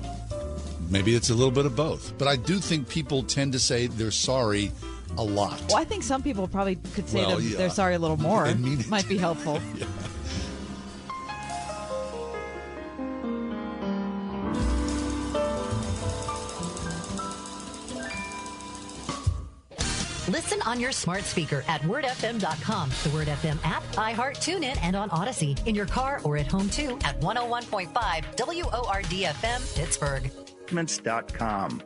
Maybe it's a little bit of both, but I do think people tend to say they're sorry a lot. Well, I think some people probably could say Well, yeah. they're sorry a little more. And mean it. Might be helpful. Yeah. Listen on your smart speaker at wordfm.com, the Word FM app, iHeart, TuneIn, and on Audacy. In your car or at home too at 101.5 WORD-FM Pittsburgh. Documents.com.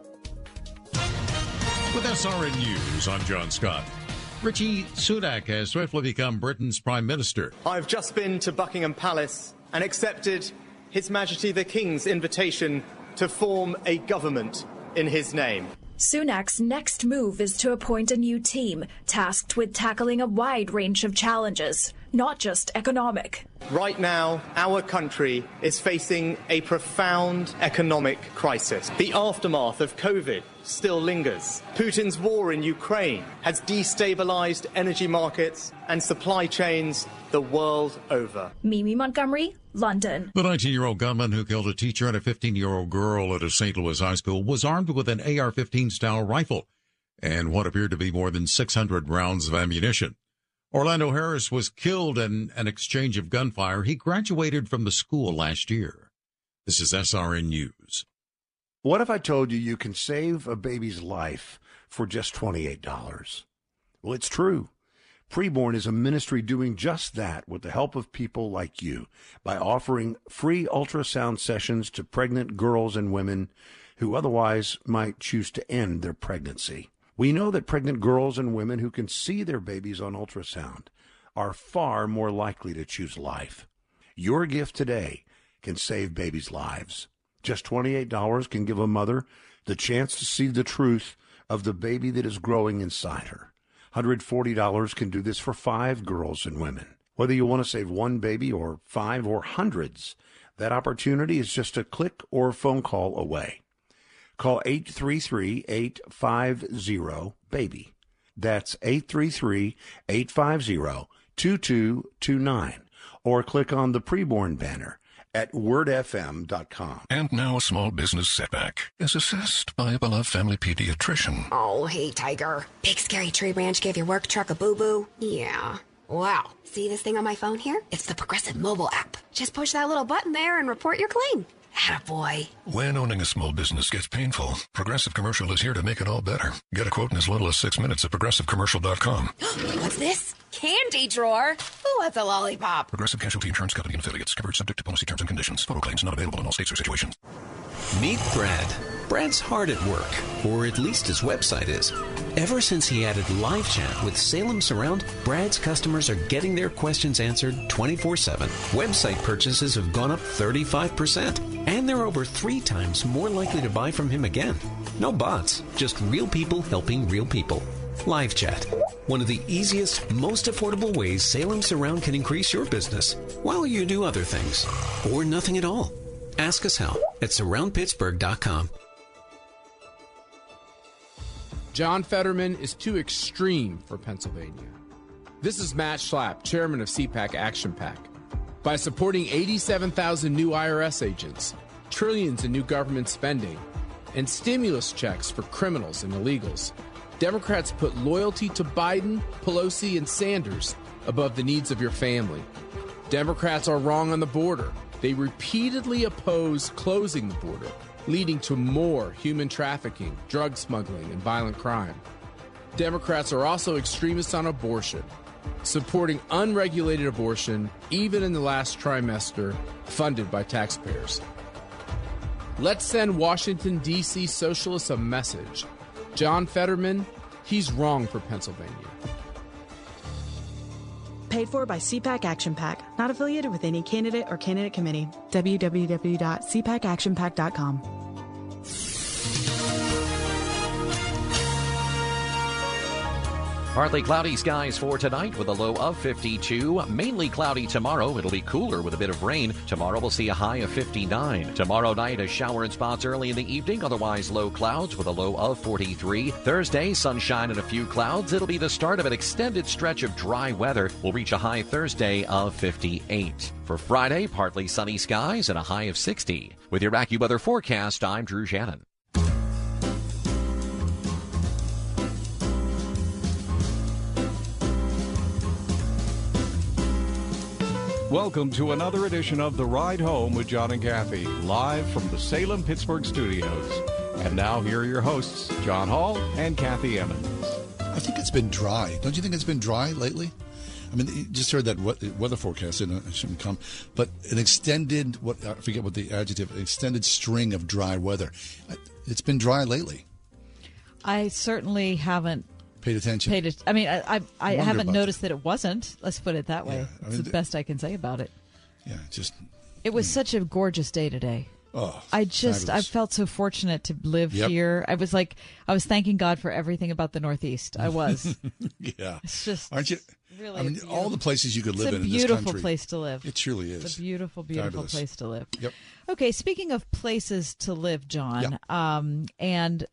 With SRN News, I'm John Scott. Rishi Sunak has swiftly become Britain's prime minister. I've just been to Buckingham Palace and accepted His Majesty the King's invitation to form a government in his name. Sunak's next move is to appoint a new team tasked with tackling a wide range of challenges, not just economic. Right now, our country is facing a profound economic crisis. The aftermath of COVID still lingers. Putin's war in Ukraine has destabilized energy markets and supply chains the world over. Mimi Montgomery, London. The 19 year old gunman who killed a teacher and a 15 year old girl at a St. Louis high school was armed with an AR 15 style rifle and what appeared to be more than 600 rounds of ammunition. Orlando Harris was killed in an exchange of gunfire. He graduated from the school last year. This is SRN News. What if I told you you can save a baby's life for just $28? Well, it's true. Preborn is a ministry doing just that with the help of people like you by offering free ultrasound sessions to pregnant girls and women who otherwise might choose to end their pregnancy. We know that pregnant girls and women who can see their babies on ultrasound are far more likely to choose life. Your gift today can save babies' lives. Just $28 can give a mother the chance to see the truth of the baby that is growing inside her. $140 can do this for five girls and women. Whether you want to save one baby or five or hundreds, that opportunity is just a click or phone call away. Call 833-850-BABY. That's 833-850-2229. Or click on the preborn banner at wordfm.com. And now a small business setback is assessed by a beloved family pediatrician. Oh, hey, Tiger. Big scary tree branch gave your work truck a boo boo? Yeah. Wow. See this thing on my phone here? It's the Progressive mobile app. Just push that little button there and report your claim. Attaboy. When owning a small business gets painful, Progressive Commercial is here to make it all better. Get a quote in as little as six minutes at progressivecommercial.com. What's this? Candy drawer? Who wants a lollipop? Progressive Casualty Insurance Company and affiliates. Coverage subject to policy terms and conditions. Photo claims not available in all states or situations. Meet Brad. Brad's hard at work, or at least his website is. Ever since he added live chat with Salem Surround, Brad's customers are getting their questions answered 24 7. Website purchases have gone up 35%, and they're over three times more likely to buy from him again. No bots, just real people helping real people. Live chat. One of the easiest, most affordable ways Salem Surround can increase your business while you do other things. Or nothing at all. Ask us how at surroundpittsburgh.com. John Fetterman is too extreme for Pennsylvania. This is Matt Schlapp, chairman of CPAC Action PAC. By supporting 87,000 new IRS agents, trillions in new government spending, and stimulus checks for criminals and illegals, Democrats put loyalty to Biden, Pelosi, and Sanders above the needs of your family. Democrats are wrong on the border. they repeatedly oppose closing the border, leading to more human trafficking, drug smuggling, and violent crime. Democrats are also extremists on abortion, supporting unregulated abortion even in the last trimester, funded by taxpayers. Let's send Washington, D.C. socialists a message. John Fetterman, he's wrong for Pennsylvania. Paid for by CPAC Action PAC, not affiliated with any candidate or candidate committee. www.cpacactionpac.com. Partly cloudy skies for tonight with a low of 52. Mainly cloudy tomorrow. It'll be cooler with a bit of rain. Tomorrow we'll see a high of 59. Tomorrow night, a shower in spots early in the evening. Otherwise, low clouds with a low of 43. Thursday, sunshine and a few clouds. It'll be the start of an extended stretch of dry weather. We'll reach a high Thursday of 58. For Friday, partly sunny skies and a high of 60. With your AccuWeather forecast, I'm Drew Shannon. Welcome to another edition of The Ride Home with John and Kathy, live from the Salem Pittsburgh studios. And now, here are your hosts, John Hall and Kathy Emmons. I think it's been dry. Don't you think it's been dry lately? I mean, you just heard that weather forecast, and it shouldn't come, but an extended, what I forget what the adjective, an extended string of dry weather. It's been dry lately. I certainly haven't paid attention. Paid it. I mean, I I, I haven't noticed that. that. it wasn't. Let's put it that way. Yeah, I mean, it's the best I can say about it. Yeah, just. It was such a gorgeous day today. Oh, I just fabulous. I felt so fortunate to live yep. here. I was like I was thanking God for everything about the Northeast. I was. yeah. It's just aren't you? Really, I mean, all the places you could live in in this country. It's a beautiful place to live. It truly is. It's a beautiful, beautiful Fabulous. place to live. Yep. Okay, speaking of places to live, John, yeah. um, and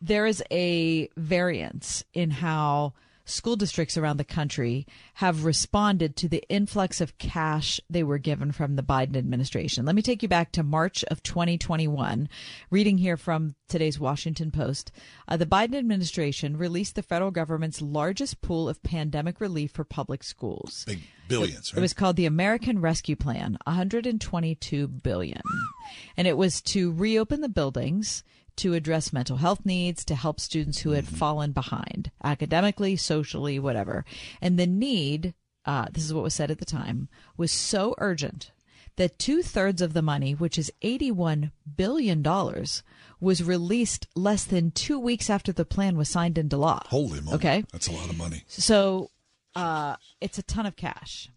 there is a variance in how school districts around the country have responded to the influx of cash they were given from the Biden administration. Let me take you back to March of 2021. Reading here from today's Washington Post, uh, the Biden administration released the federal government's largest pool of pandemic relief for public schools. Big billions, it, right? It was called the American Rescue Plan, 122 billion. And it was to reopen the buildings to address mental health needs, to help students who had mm-hmm. fallen behind academically, socially, whatever. And the need, uh, this is what was said at the time, was so urgent that two thirds of the money, which is $81 billion, was released less than two weeks after the plan was signed into law. Holy moly. Okay. That's a lot of money. So uh, it's a ton of cash.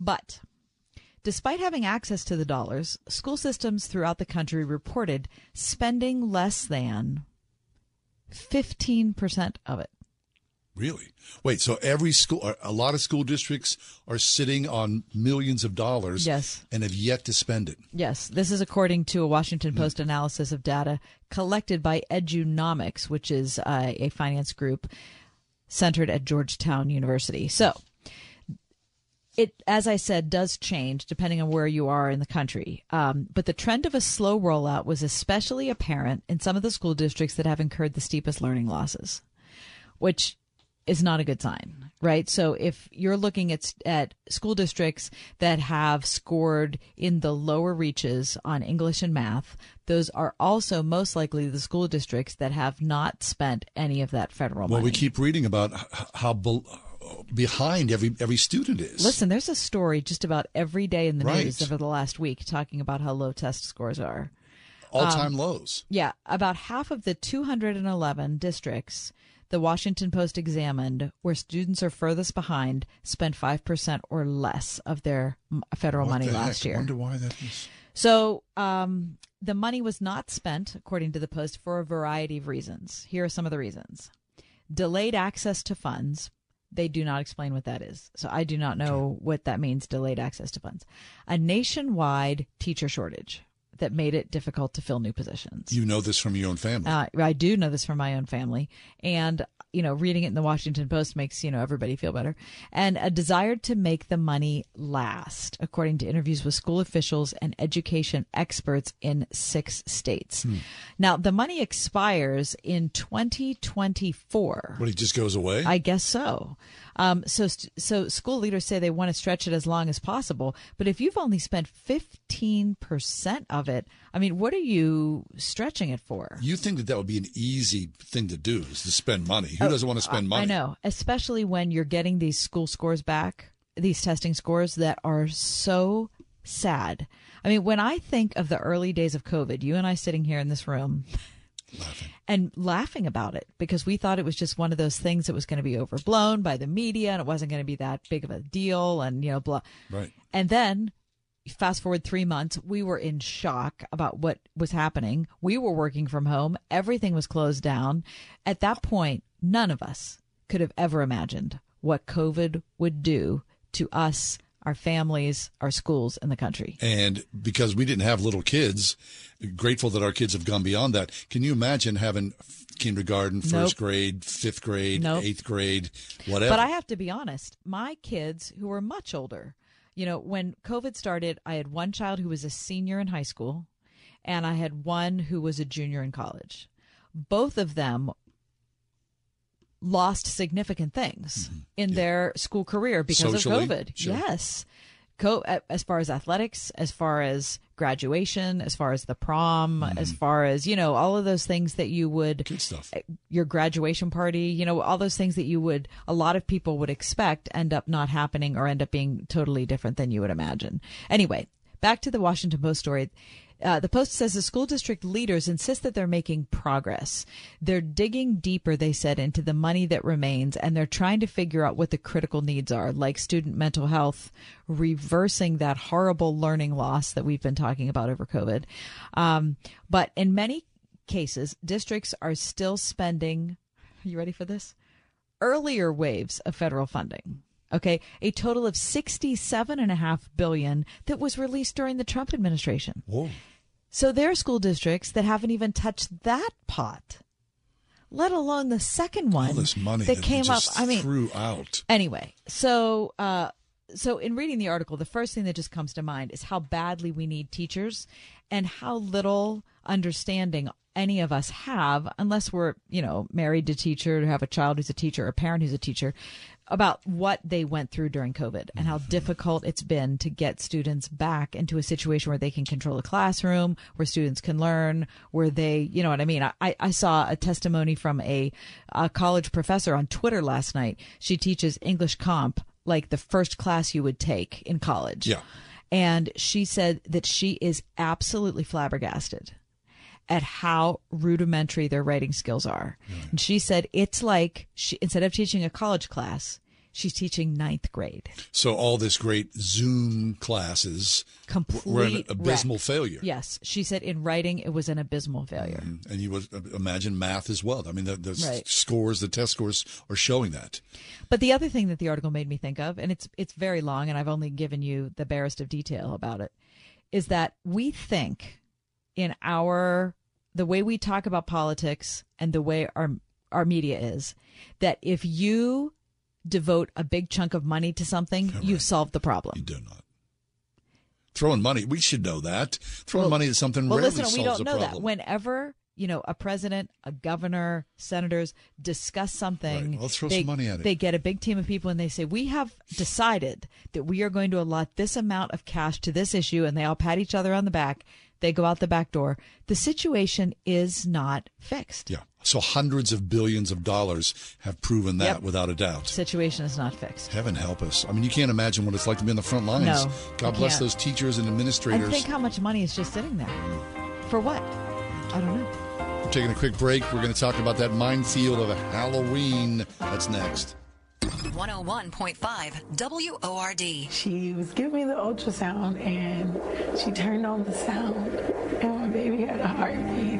But Despite having access to the dollars, school systems throughout the country reported spending less than 15% of it. Really? Wait, so every school, a lot of school districts are sitting on millions of dollars yes. and have yet to spend it. Yes. This is according to a Washington Post mm. analysis of data collected by Edunomics, which is uh, a finance group centered at Georgetown University. So it, as I said, does change depending on where you are in the country. Um, but the trend of a slow rollout was especially apparent in some of the school districts that have incurred the steepest learning losses, which is not a good sign, right? So if you're looking at at school districts that have scored in the lower reaches on English and math, those are also most likely the school districts that have not spent any of that federal well, money. Well, we keep reading about how behind every every student is. Listen, there's a story just about every day in the right. news over the last week talking about how low test scores are. All time um, lows. Yeah, about half of the 211 districts the Washington Post examined where students are furthest behind spent 5% or less of their federal what money last heck? year. I wonder why that is. So, um, the money was not spent, according to the Post, for a variety of reasons. Here are some of the reasons delayed access to funds, they do not explain what that is. So I do not know what that means delayed access to funds. A nationwide teacher shortage that made it difficult to fill new positions. You know this from your own family. Uh, I do know this from my own family. And you know, reading it in the Washington Post makes, you know, everybody feel better. And a desire to make the money last, according to interviews with school officials and education experts in six states. Hmm. Now, the money expires in 2024. But it just goes away? I guess so. Um, so, st- so school leaders say they want to stretch it as long as possible. But if you've only spent 15% of it, I mean, what are you stretching it for? You think that that would be an easy thing to do is to spend money. Who Oh, doesn't want to spend money? I know, especially when you're getting these school scores back, these testing scores that are so sad. I mean, when I think of the early days of COVID, you and I sitting here in this room and laughing about it because we thought it was just one of those things that was going to be overblown by the media and it wasn't going to be that big of a deal and, you know, blah. Right. And then fast forward three months, we were in shock about what was happening. We were working from home. Everything was closed down. At that point, none of us could have ever imagined what COVID would do to us, our families, our schools, and the country. And because we didn't have little kids, grateful that our kids have gone beyond that. Can you imagine having kindergarten, first Nope. grade, fifth grade, Nope. eighth grade, whatever? But I have to be honest, my kids who were much older, you know, when COVID started, I had one child who was a senior in high school and I had one who was a junior in college. Both of them lost significant things in their school career because Mm-hmm. Socially, of COVID. sure. Yes. Co- as far as athletics, as far as graduation, as far as the prom, as far as, you know, all of those things that you would Good stuff. your graduation party, you know, all those things that you would, a lot of people would expect end up not happening or end up being totally different than you would imagine. Anyway, back to the Washington Post story. Uh, the Post says the school district leaders insist that they're making progress. They're digging deeper, they said, into the money that remains, and they're trying to figure out what the critical needs are, like student mental health, reversing that horrible learning loss that we've been talking about over COVID. Um, but in many cases, districts are still spending. Are you ready for this? Earlier waves of federal funding. Okay, a total of sixty-seven and a half billion that was released during the Trump administration. Whoa. So there are school districts that haven't even touched that pot, let alone the second one All this money that that came up. I mean, threw out. Anyway, so uh, so in reading the article, the first thing that just comes to mind is how badly we need teachers, and how little understanding any of us have, unless we're you know married to teacher, to have a child who's a teacher, or a parent who's a teacher, about what they went through during COVID and how mm-hmm. difficult it's been to get students back into a situation where they can control a classroom, where students can learn, where they, you know what I mean? I, I saw a testimony from a, a college professor on Twitter last night. She teaches English comp like the first class you would take in college. Yeah. And she said that she is absolutely flabbergasted at how rudimentary their writing skills are. And she said it's like she, instead of teaching a college class, she's teaching ninth grade. So all this great Zoom classes Complete were an abysmal wreck. failure. Yes, she said in writing it was an abysmal failure. And you would uh, imagine math as well. I mean, the, the Right. scores, the test scores are showing that. But the other thing that the article made me think of, and it's it's very long, and I've only given you the barest of detail about it, is that we think in our the way we talk about politics and the way our our media is that if you devote a big chunk of money to something, you've solved the problem. You do not. Throwing money, we should know that. Throwing money at something Well, listen, we don't know problem. that. Whenever you know a president, a governor, senators discuss something, Right. Let's throw they, some money at it. They get a big team of people and they say, "We have decided that we are going to allot this amount of cash to this issue," and they all pat each other on the back. They go out the back door. The situation is not fixed. Yeah. So hundreds of billions of dollars have proven that Yep. without a doubt. Situation is not fixed. Heaven help us. I mean, you can't imagine what it's like to be on the front lines. No, God bless those teachers and administrators. And think how much money is just sitting there. For what? I don't know. We're taking a quick break. We're going to talk about that minefield of Halloween. That's next. 101.5 WORD. She was giving me the ultrasound and she turned on the sound, and my baby had a heartbeat.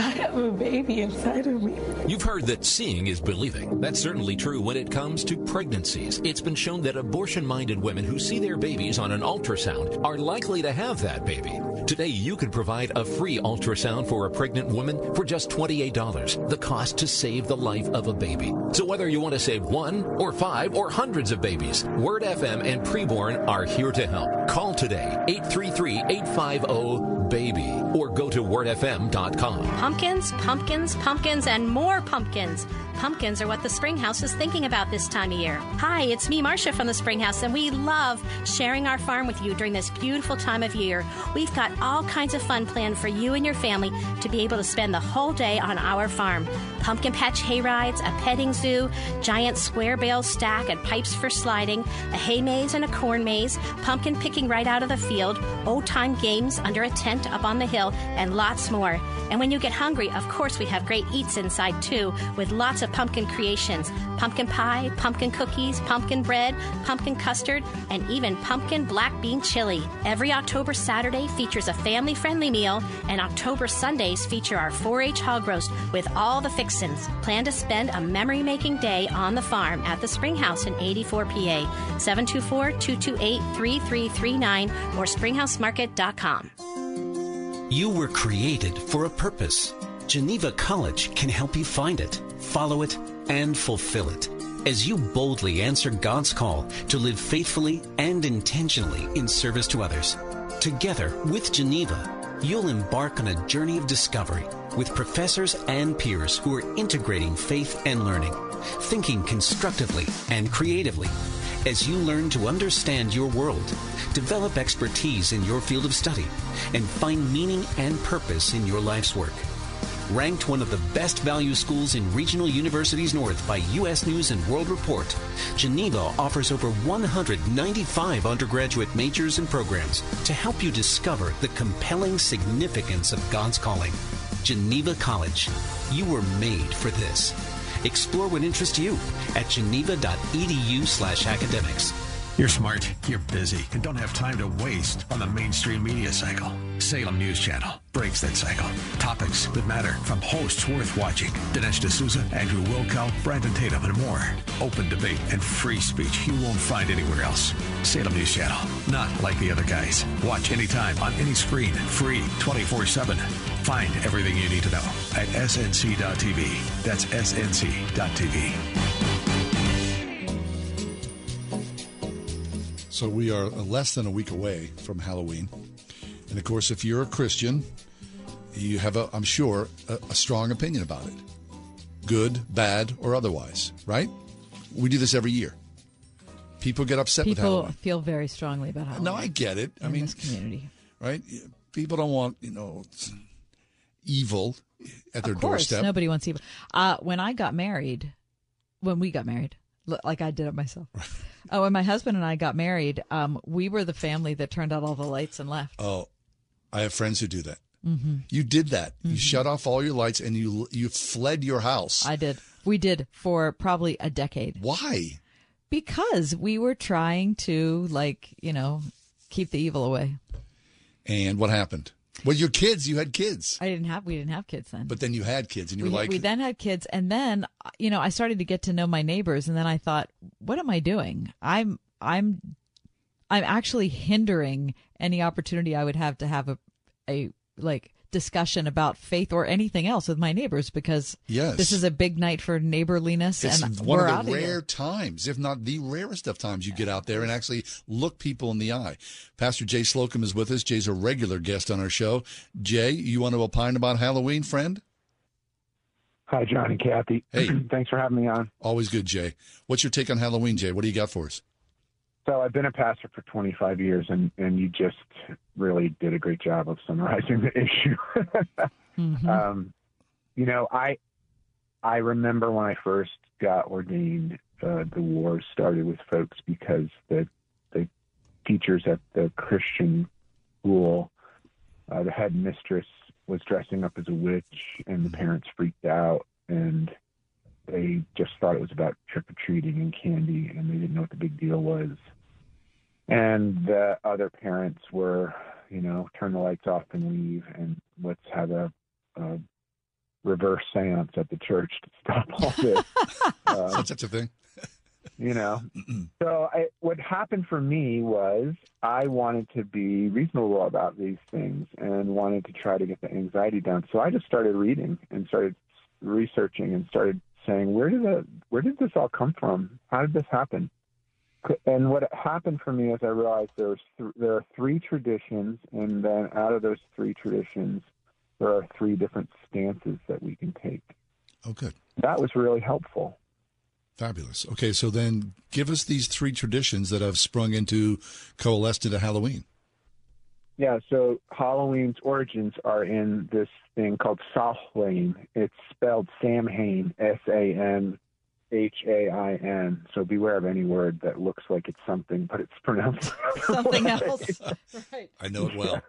I have a baby inside of me. You've heard that seeing is believing. That's certainly true when it comes to pregnancies. It's been shown that abortion minded women who see their babies on an ultrasound are likely to have that baby. Today, you can provide a free ultrasound for a pregnant woman for just $28, the cost to save the life of a baby. So, whether you want to save one or five or hundreds of babies, Word FM and Preborn are here to help. Call today 833 850 BABY or go to wordfm.com. Pumpkins, pumpkins, pumpkins, and more pumpkins. Pumpkins are what the Springhouse is thinking about this time of year. Hi, it's me, Marcia from the Springhouse, and we love sharing our farm with you during this beautiful time of year. We've got all kinds of fun planned for you and your family to be able to spend the whole day on our farm. Pumpkin patch hay rides, a petting zoo, giant square bale stack and pipes for sliding, a hay maze and a corn maze, pumpkin picking right out of the field, old time games under a tent up on the hill, and lots more. And when you get hungry, of course, we have great eats inside too, with lots of pumpkin creations pumpkin pie, pumpkin cookies, pumpkin bread, pumpkin custard, and even pumpkin black bean chili. Every October Saturday features a family friendly meal, and October Sundays feature our 4 H hog roast with all the fixins. Plan to spend a memory making day on the farm at the Springhouse in 84 PA. 724 228 3339 or springhousemarket.com. You were created for a purpose. Geneva College can help you find it, follow it, and fulfill it. As you boldly answer God's call to live faithfully and intentionally in service to others. Together with Geneva, you'll embark on a journey of discovery with professors and peers who are integrating faith and learning, thinking constructively and creatively. As you learn to understand your world, develop expertise in your field of study, and find meaning and purpose in your life's work. Ranked one of the best value schools in regional universities north by U.S. News and World Report, Geneva offers over 195 undergraduate majors and programs to help you discover the compelling significance of God's calling. Geneva College. You were made for this. Explore what interests you at geneva.edu slash academics. You're smart, you're busy, and don't have time to waste on the mainstream media cycle. Salem News Channel breaks that cycle. Topics that matter from hosts worth watching. Dinesh D'Souza, Andrew Wilkow, Brandon Tatum, and more. Open debate and free speech you won't find anywhere else. Salem News Channel. Not like the other guys. Watch anytime on any screen. Free 24 7. Find everything you need to know at snc.tv. That's snc.tv. So we are less than a week away from Halloween. And of course, if you're a Christian, you have, a, I'm sure, a, a strong opinion about it good, bad, or otherwise, right? We do this every year. People get upset with People Halloween. feel very strongly about Halloween. No, I get it. I mean, this community. right? People don't want, you know, evil at their of course, doorstep. nobody wants evil. Uh, when I got married, when we got married, like I did it myself. oh, when my husband and I got married, um, we were the family that turned out all the lights and left. Oh, I have friends who do that. Mhm. You did that. You shut off all your lights and you you fled your house. I did. We did for probably a decade. Why? Because we were trying to, like, you know, keep the evil away. And what happened? Well, your kids, you had kids, I didn't have. We didn't have kids then. but then you had kids, and you we, were like, we then had kids and then you know i started to get to know my neighbors and then i thought what am i doing i'm i'm i'm actually hindering any opportunity i would have to have a a like discussion about faith or anything else with my neighbors because Yes. this is a big night for neighborliness It's and one we're of the of rare here. times, if not the rarest of times, you get out there and actually look people in the eye. Pastor Jay Slocum is with us. Jay's a regular guest on our show. Jay, you want to opine about Halloween, friend? Hi, John and Kathy. Hey. Thanks for having me on. Always good, Jay. What's your take on Halloween, Jay? What do you got for us? So I've been a pastor for 25 years, and, and you just really did a great job of summarizing the issue. um, you know, I I remember when I first got ordained, uh, the war started with folks because the the teachers at the Christian school, uh, the head mistress was dressing up as a witch, and the parents freaked out, and they just thought it was about trick or treating and candy, and they didn't know what the big deal was. And the other parents were, you know, turn the lights off and leave, and let's have a, a reverse seance at the church to stop all this. Um, Such a thing. you know. so I, what happened for me was I wanted to be reasonable about these things and wanted to try to get the anxiety down. So I just started reading and started researching and started saying, where did the where did this all come from? How did this happen? And what happened for me is I realized there was th- there are three traditions, and then out of those three traditions, there are three different stances that we can take. Oh, good. That was really helpful. Fabulous. Okay, so then give us these three traditions that have sprung into, coalesced into Halloween. Yeah, so Halloween's origins are in this thing called Samhain. It's spelled Samhain, S A M H A I N. So beware of any word that looks like it's something, but it's pronounced something else. right. I know it well.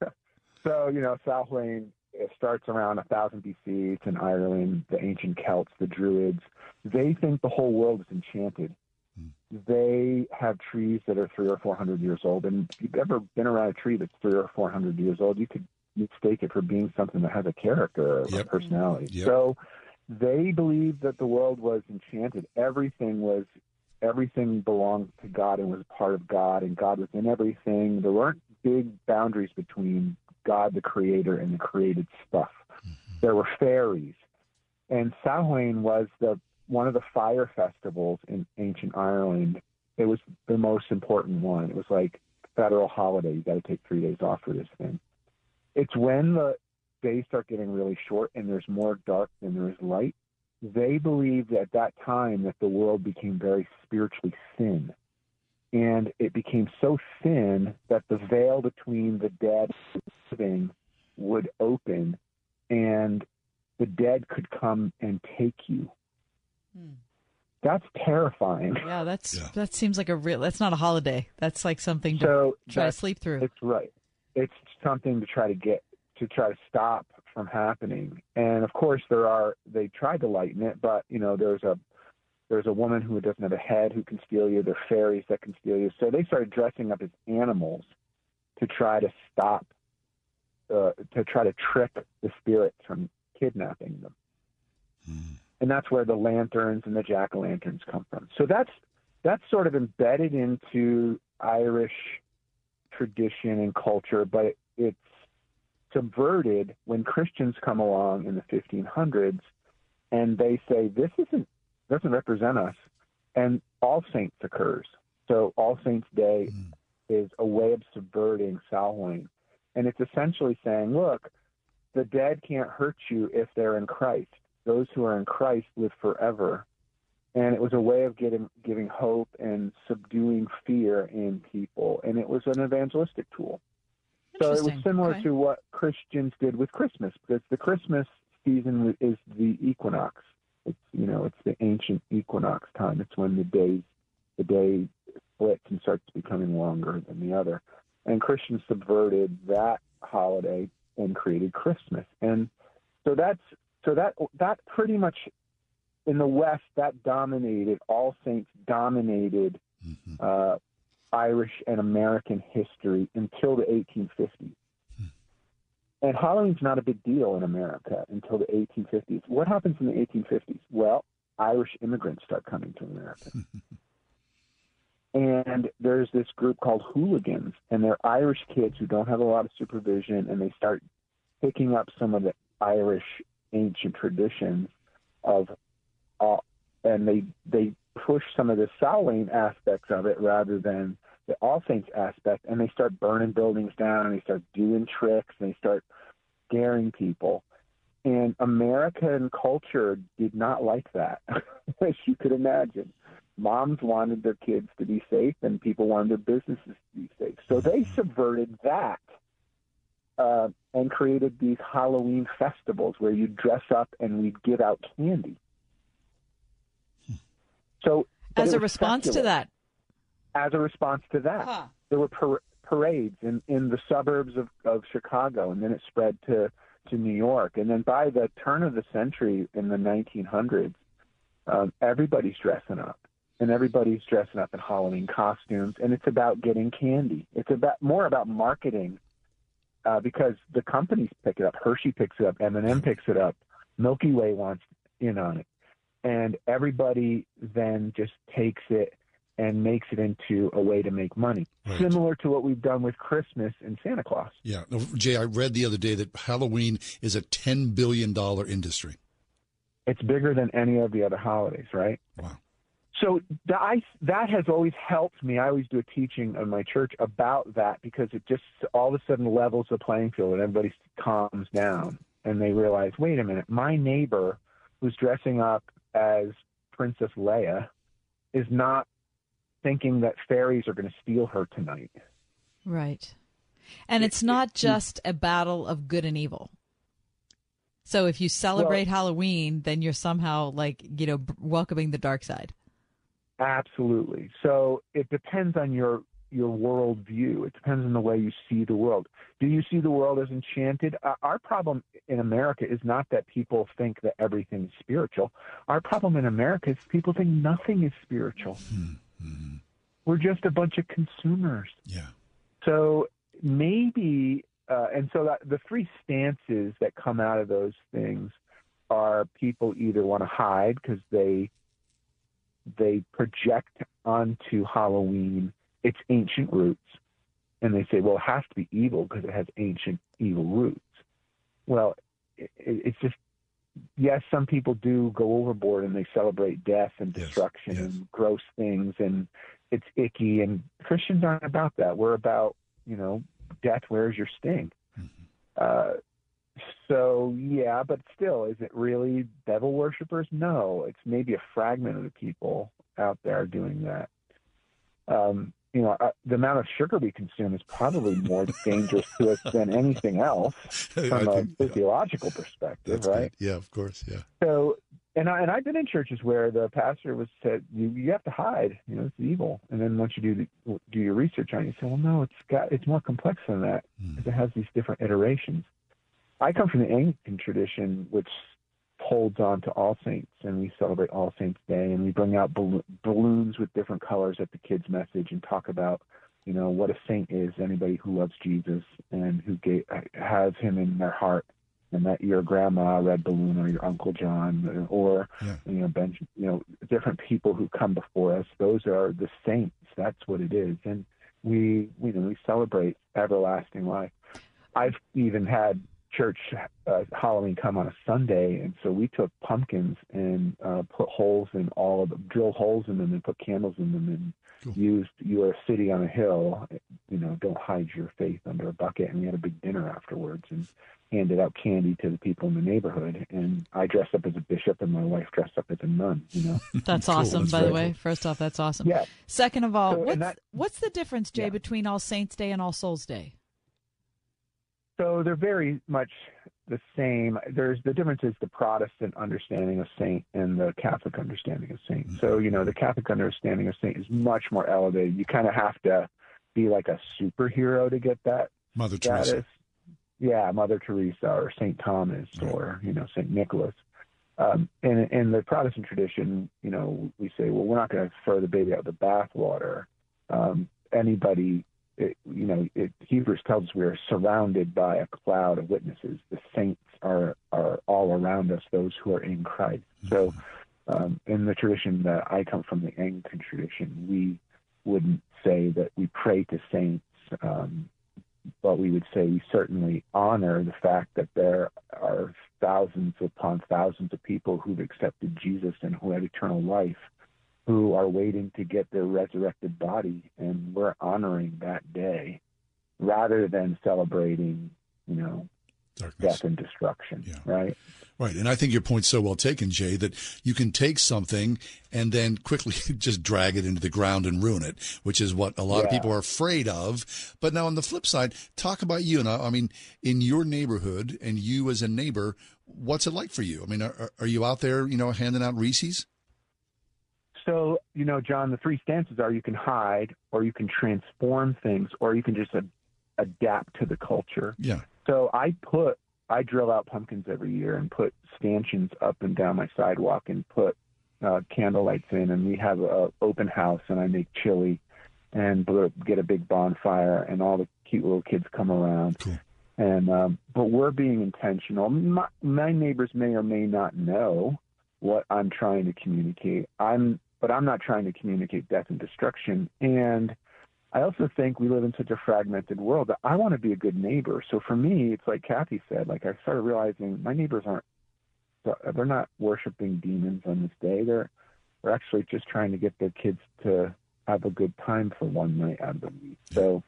so you know, Samhain it starts around 1000 BC. It's in Ireland. The ancient Celts, the Druids, they think the whole world is enchanted. Hmm. They have trees that are three or four hundred years old, and if you've ever been around a tree that's three or four hundred years old, you could mistake it for being something that has a character or Yep. a personality. Yep. So they believed that the world was enchanted. Everything was everything belonged to God and was part of God, and God was in everything. There weren't big boundaries between God, the Creator, and the created stuff. Mm-hmm. There were fairies, and Samhain was the one of the fire festivals in ancient Ireland. It was the most important one. It was like federal holiday. You got to take three days off for this thing. It's when the days start getting really short and there's more dark than there is light. They believed at that time that the world became very spiritually thin. And it became so thin that the veil between the dead and the living would open and the dead could come and take you. Hmm. That's terrifying. Yeah, that's that seems like a real. That's not a holiday. That's like something to So try to sleep through. It's right. It's something to try to get to try to stop from happening. And of course, there are. They tried to lighten it, but you know, there's a there's a woman who doesn't have a head who can steal you. There are fairies that can steal you. So they started dressing up as animals to try to stop, uh, to try to trick the spirits from kidnapping them. And that's where the lanterns and the jack o' lanterns come from. So that's that's sort of embedded into Irish tradition and culture, but it, it's subverted when Christians come along in the 1500s and they say this isn't doesn't represent us, and All Saints occurs. So All Saints Day hmm. is a way of subverting Samhain, and it's essentially saying, look, the dead can't hurt you if they're in Christ. Those who are in Christ live forever. And it was a way of getting giving hope and subduing fear in people, and it was an evangelistic tool. So it was similar Okay. to what Christians did with Christmas, because the Christmas season is the equinox. It's you know it's the ancient equinox time. It's when the days the day splits and starts becoming longer than the other. And Christians subverted that holiday and created Christmas. And so that's so that that pretty much in the West that dominated All Saints dominated uh, Irish and American history until the 1850s. And Halloween's not a big deal in America until the 1850s. What happens in the 1850s? Well, Irish immigrants start coming to America. and there's this group called hooligans, and they're Irish kids who don't have a lot of supervision, and they start picking up some of the Irish ancient traditions of, uh, and they they push some of the Samhain aspects of it rather than the All Saints aspect, and they start burning buildings down, and they start doing tricks, and they start scaring people. And American culture did not like that, as you could imagine. Moms wanted their kids to be safe, and people wanted their businesses to be safe. So they subverted that uh, and created these Halloween festivals where you dress up and we'd give out candy. So As a response to that, as a response to that, there were par- parades in, in the suburbs of, of Chicago, and then it spread to, to New York. And then by the turn of the century in the 1900s, um, everybody's dressing up, and everybody's dressing up in Halloween costumes, and it's about getting candy. It's about more about marketing uh, because the companies pick it up. Hershey picks it up. M&M picks it up. Milky Way wants in on it, and everybody then just takes it and makes it into a way to make money, similar to what we've done with Christmas and Santa Claus. Yeah. No, Jay, I read the other day that Halloween is a $10 billion industry. It's bigger than any of the other holidays, right? Wow. so that I, that has always helped me. I always do a teaching in my church about that because it just all of a sudden levels the playing field and everybody calms down and they realize, wait a minute, my neighbor who's dressing up as Princess Leia is not thinking that fairies are going to steal her tonight. Right. And it's not just a battle of good and evil. So if you celebrate well, Halloween, then you're somehow like, you know, welcoming the dark side. Absolutely. So it depends on your your worldview. It depends on the way you see the world. Do you see the world as enchanted? Uh, our problem in America is not that people think that everything is spiritual. Our problem in America is people think nothing is spiritual. Mm-hmm. We're just a bunch of consumers. Yeah. So maybe, uh, and so that, the three stances that come out of those things are people either want to hide because they they project onto Halloween its ancient roots, and they say, well, it has to be evil because it has ancient evil roots. Well, it, it's just yes, some people do go overboard and they celebrate death and destruction yes, yes. and gross things, and it's icky. And Christians aren't about that. We're about you know, death. Where's your sting? Mm-hmm. Uh, so yeah, but still, is it really devil worshippers? No, it's maybe a fragment of the people out there doing that. Um, you know, uh, the amount of sugar we consume is probably more dangerous to us than anything else from a physiological yeah. perspective, That's right? Good. Yeah, of course, yeah. So, and I and I've been in churches where the pastor was said you you have to hide, you know, it's evil, and then once you do the, do your research on it, you say, well, no, it's got it's more complex than that because mm. it has these different iterations. I come from the Anglican tradition, which holds on to All Saints, and we celebrate All Saints Day, and we bring out balloons with different colors at the kids' message and talk about, you know, what a saint is. Anybody who loves Jesus and who gave, has Him in their heart, and that your grandma red balloon or your uncle John or yeah. you know you know, different people who come before us. Those are the saints. That's what it is, and we, you know, we celebrate everlasting life. I've even had church uh, Halloween come on a Sunday, and so we took pumpkins and uh, put holes in all of them, drill holes in them, and put candles in them, and cool. used "You are a city on a hill." You know, don't hide your faith under a bucket. And we had a big dinner afterwards, and handed out candy to the people in the neighborhood. And I dressed up as a bishop, and my wife dressed up as a nun. You know, that's cool. awesome. That's by the way, cool. first off, that's awesome. Yeah. Second of all, so, what's that, what's the difference, Jay, yeah. between All Saints Day and All Souls Day? So they're very much the same. There's the difference is the Protestant understanding of saint and the Catholic understanding of saint. So you know the Catholic understanding of saint is much more elevated. You kind of have to be like a superhero to get that Mother status. Teresa. Yeah, Mother Teresa or Saint Thomas or you know Saint Nicholas. Um, in, in the Protestant tradition, you know, we say, well, we're not going to throw the baby out the bathwater. Um, anybody it, you know, it, Hebrews tells us we are surrounded by a cloud of witnesses. The saints are are all around us, those who are in Christ. So, um, in the tradition that I come from, the Anglican tradition, we wouldn't say that we pray to saints, um, but we would say we certainly honor the fact that there are thousands upon thousands of people who've accepted Jesus and who have eternal life who are waiting to get their resurrected body, and we're honoring that day rather than celebrating, you know, Darkness. death and destruction. Yeah. Right. Right. And I think your point's so well taken, Jay, that you can take something and then quickly just drag it into the ground and ruin it, which is what a lot yeah. of people are afraid of. But now on the flip side, talk about you. And I, I mean, in your neighborhood and you as a neighbor, what's it like for you? I mean, are, are you out there, you know, handing out Reese's? So, you know, John, the three stances are you can hide, or you can transform things, or you can just a- adapt to the culture. Yeah. So I put, I drill out pumpkins every year and put stanchions up and down my sidewalk and put uh, candle lights in, and we have a open house, and I make chili and get a big bonfire, and all the cute little kids come around. Cool. And um, but we're being intentional. My, my neighbors may or may not know what I'm trying to communicate. I'm but I'm not trying to communicate death and destruction. And I also think we live in such a fragmented world that I want to be a good neighbor. So for me, it's like Kathy said, like I started realizing my neighbors aren't, they're not worshiping demons on this day. They're they're actually just trying to get their kids to have a good time for one night out of the week. So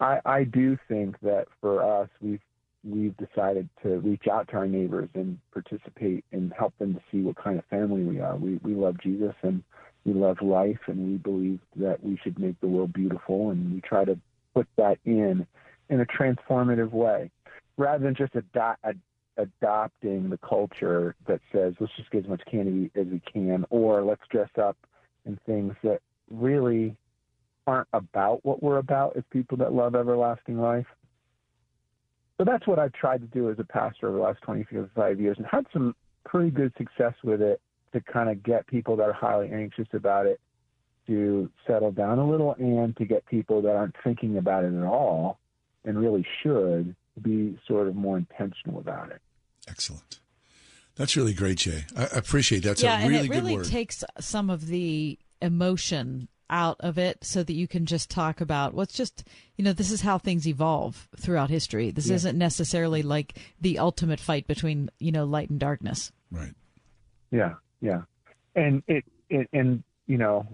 I, I do think that for us, we've we've decided to reach out to our neighbors and participate and help them to see what kind of family we are. We we love Jesus and we love life and we believe that we should make the world beautiful and we try to put that in in a transformative way rather than just ado- ad- adopting the culture that says let's just get as much candy as we can or let's dress up in things that really aren't about what we're about as people that love everlasting life. So that's what I've tried to do as a pastor over the last 25 years and had some pretty good success with it to kind of get people that are highly anxious about it to settle down a little and to get people that aren't thinking about it at all and really should be sort of more intentional about it. Excellent. That's really great, Jay. I appreciate that. That's yeah, a really and it really good word. takes some of the emotion out of it so that you can just talk about what's just you know this is how things evolve throughout history. This Yeah. isn't necessarily like the ultimate fight between you know light and darkness. Right. Yeah, yeah, and it, it and you know,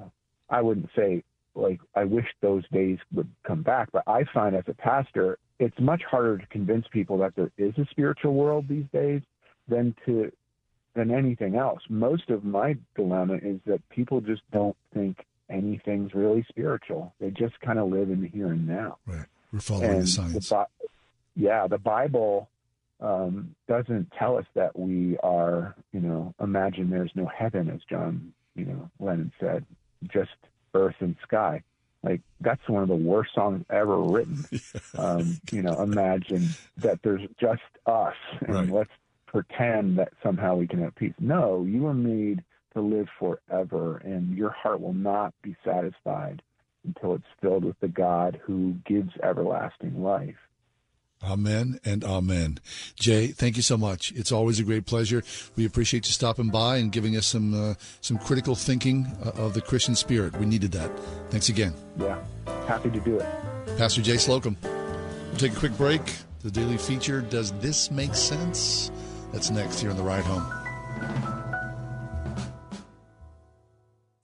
I wouldn't say like I wish those days would come back, but I find as a pastor, it's much harder to convince people that there is a spiritual world these days than to than anything else. Most of my dilemma is that people just don't think anything's really spiritual. They just kind of live in the here and now. Right. We're following and the science. Bi- yeah, the Bible um, doesn't tell us that we are, you know, imagine there's no heaven, as John, you know, Lennon said, just earth and sky. Like that's one of the worst songs ever written. Um, you know, imagine that there's just us, and Right. let's pretend that somehow we can have peace. No, you were made to live forever, and your heart will not be satisfied until it's filled with the God who gives everlasting life. Amen and amen. Jay, thank you so much. It's always a great pleasure. We appreciate you stopping by and giving us some uh, some critical thinking uh, of the Christian spirit. We needed that. Thanks again. Yeah, happy to do it. Pastor Jay Slocum. We'll take a quick break. The daily feature, Does This Make Sense? That's next here on The Ride Home.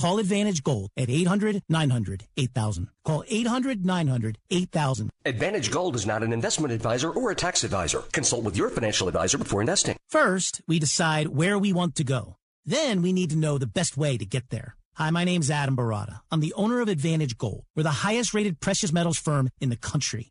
Call Advantage Gold at 800 900 8000. Call 800 900 8000. Advantage Gold is not an investment advisor or a tax advisor. Consult with your financial advisor before investing. First, we decide where we want to go. Then we need to know the best way to get there. Hi, my name's Adam Baratta. I'm the owner of Advantage Gold. We're the highest rated precious metals firm in the country.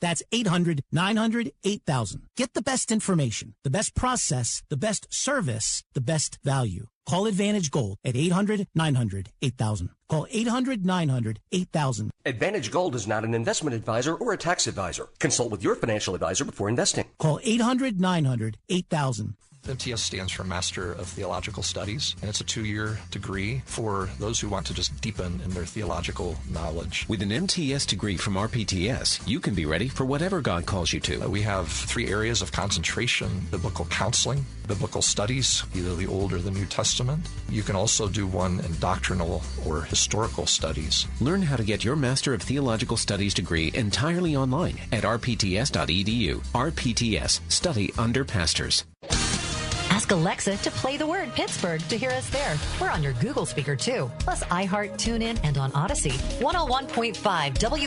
That's 800 900 8000. Get the best information, the best process, the best service, the best value. Call Advantage Gold at 800 900 8000. Call 800 900 8000. Advantage Gold is not an investment advisor or a tax advisor. Consult with your financial advisor before investing. Call 800 900 8000. MTS stands for Master of Theological Studies, and it's a two year degree for those who want to just deepen in their theological knowledge. With an MTS degree from RPTS, you can be ready for whatever God calls you to. Uh, We have three areas of concentration biblical counseling, biblical studies, either the Old or the New Testament. You can also do one in doctrinal or historical studies. Learn how to get your Master of Theological Studies degree entirely online at rpts.edu. RPTS, study under pastors. Ask Alexa to play the word Pittsburgh to hear us there. We're on your Google speaker too, plus iHeart, TuneIn, and on Audacy. 101.5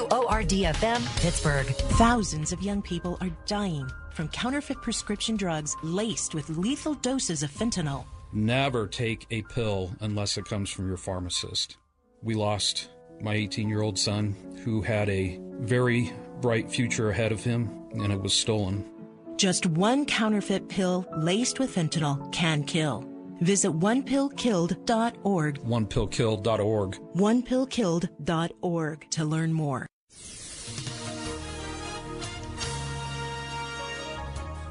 WORDFM, Pittsburgh. Thousands of young people are dying from counterfeit prescription drugs laced with lethal doses of fentanyl. Never take a pill unless it comes from your pharmacist. We lost my 18 year old son who had a very bright future ahead of him, and it was stolen. Just one counterfeit pill laced with fentanyl can kill. Visit onepillkilled.org. OnePillKilled.org. Onepillkilled.org to learn more.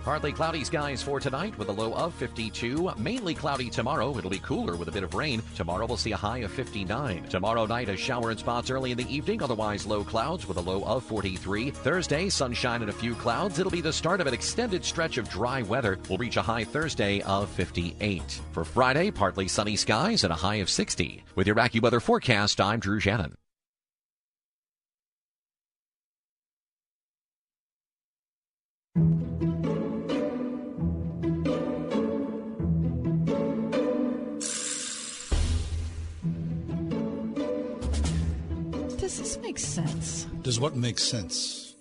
Partly cloudy skies for tonight with a low of 52. Mainly cloudy tomorrow. It'll be cooler with a bit of rain. Tomorrow we'll see a high of 59. Tomorrow night a shower in spots early in the evening. Otherwise low clouds with a low of 43. Thursday sunshine and a few clouds. It'll be the start of an extended stretch of dry weather. We'll reach a high Thursday of 58. For Friday partly sunny skies and a high of 60. With your AccuWeather forecast, I'm Drew Shannon. Make sense? Does what make sense?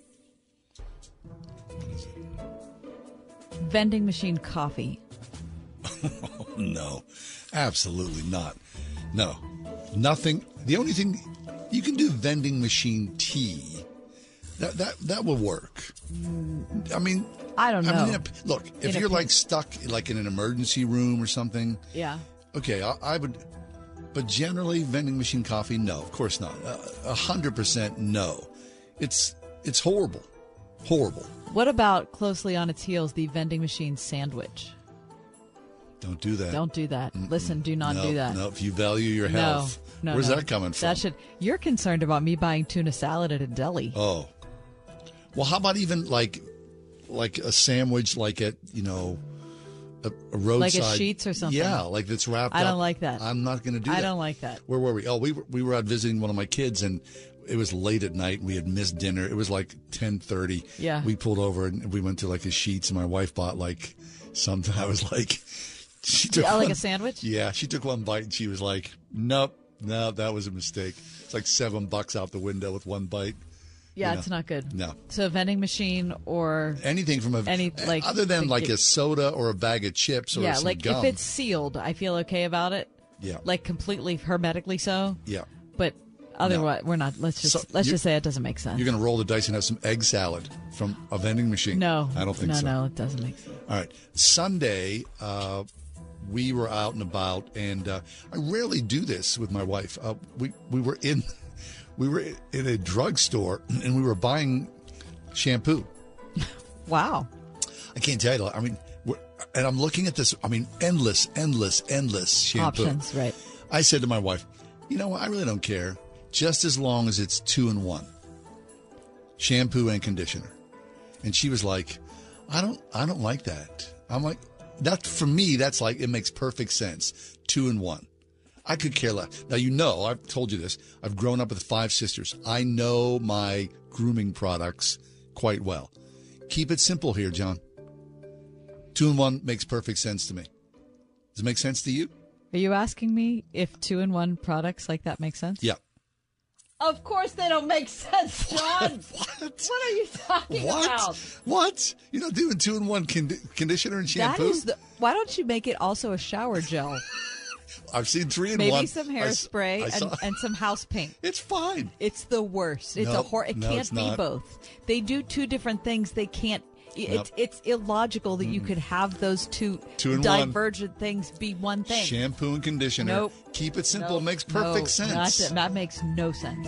Vending machine coffee. Oh, no, absolutely not. No, nothing. The only thing you can do vending machine tea. That that that will work. Mm. I mean, I don't I know. mean, a- look, if In you're like stuck like in an emergency room or something, Yeah. okay, I, I would. But generally, vending machine coffee, no, of course not. A hundred percent, no. It's it's horrible, horrible. What about closely on its heels the vending machine sandwich? Don't do that. Don't do that. Listen, do not no, do that. No, if you value your No, health, no, where's no. that coming from? That should. You're concerned about me buying tuna salad at a deli. Oh, well, how about even like like a sandwich, like at you know a, a roadside, Like a Sheetz or something? Yeah, like that's wrapped. Up. I don't up. like that. I'm not going to do that. I that. don't like that. Where were we? Oh, we were, we were out visiting one of my kids, and it was late at night. We had missed dinner. It was like ten thirty. Yeah. we pulled over and we went to like a Sheetz, and my wife bought like something. I was like, she took Yeah, like a sandwich? Yeah, she took one bite and she was like, "Nope, no, that was a mistake." It's like seven bucks out the window with one bite. Yeah, You know? it's not good. No. So a vending machine or Anything from a any like other than like it- a soda or a bag of chips or yeah, like gum. if it's sealed, I feel okay about it. Yeah. Like completely hermetically so. yeah, But otherwise, we're not. Let's just So let's just say it doesn't make sense. you're going to roll the dice and have some egg salad from a vending machine. no, I don't think no, so. No, it doesn't make sense. All right, Sunday. Uh, we were out and about, and uh, I rarely do this with my wife. Uh, we we were in we were in a drugstore, and we were buying shampoo. Wow. I can't tell you. I mean, we're, and I'm looking at this. I mean, endless, endless, endless shampoo. Options, right? I said to my wife, "You know what? I really don't care, just as long as it's two in one, shampoo and conditioner." And she was like, "I don't, I don't like that." I'm like, "That for me, that's like it makes perfect sense, two in one." I could care less. Now you know, I've told you this. I've grown up with five sisters. I know my grooming products quite well. Keep it simple here, John. Two in one makes perfect sense to me. Does it make sense to you? Are you asking me if two in one products like that make sense? Yeah. Of course they don't make sense, John. what? What are you talking What? about? What? You're not doing two in one condi- conditioner and shampoo? That is the. Why don't you make it also a shower gel? I've seen three in Maybe one. some hairspray I and, and some house paint. It's fine. It's the worst. It's a Nope. hor. It No, can't be both. They do two different things. They can't. It's Nope. it's illogical that you could have those two, Two in one. divergent things be one thing. Shampoo and conditioner. Nope. Keep it simple. Nope. It makes perfect sense. That, that makes no sense.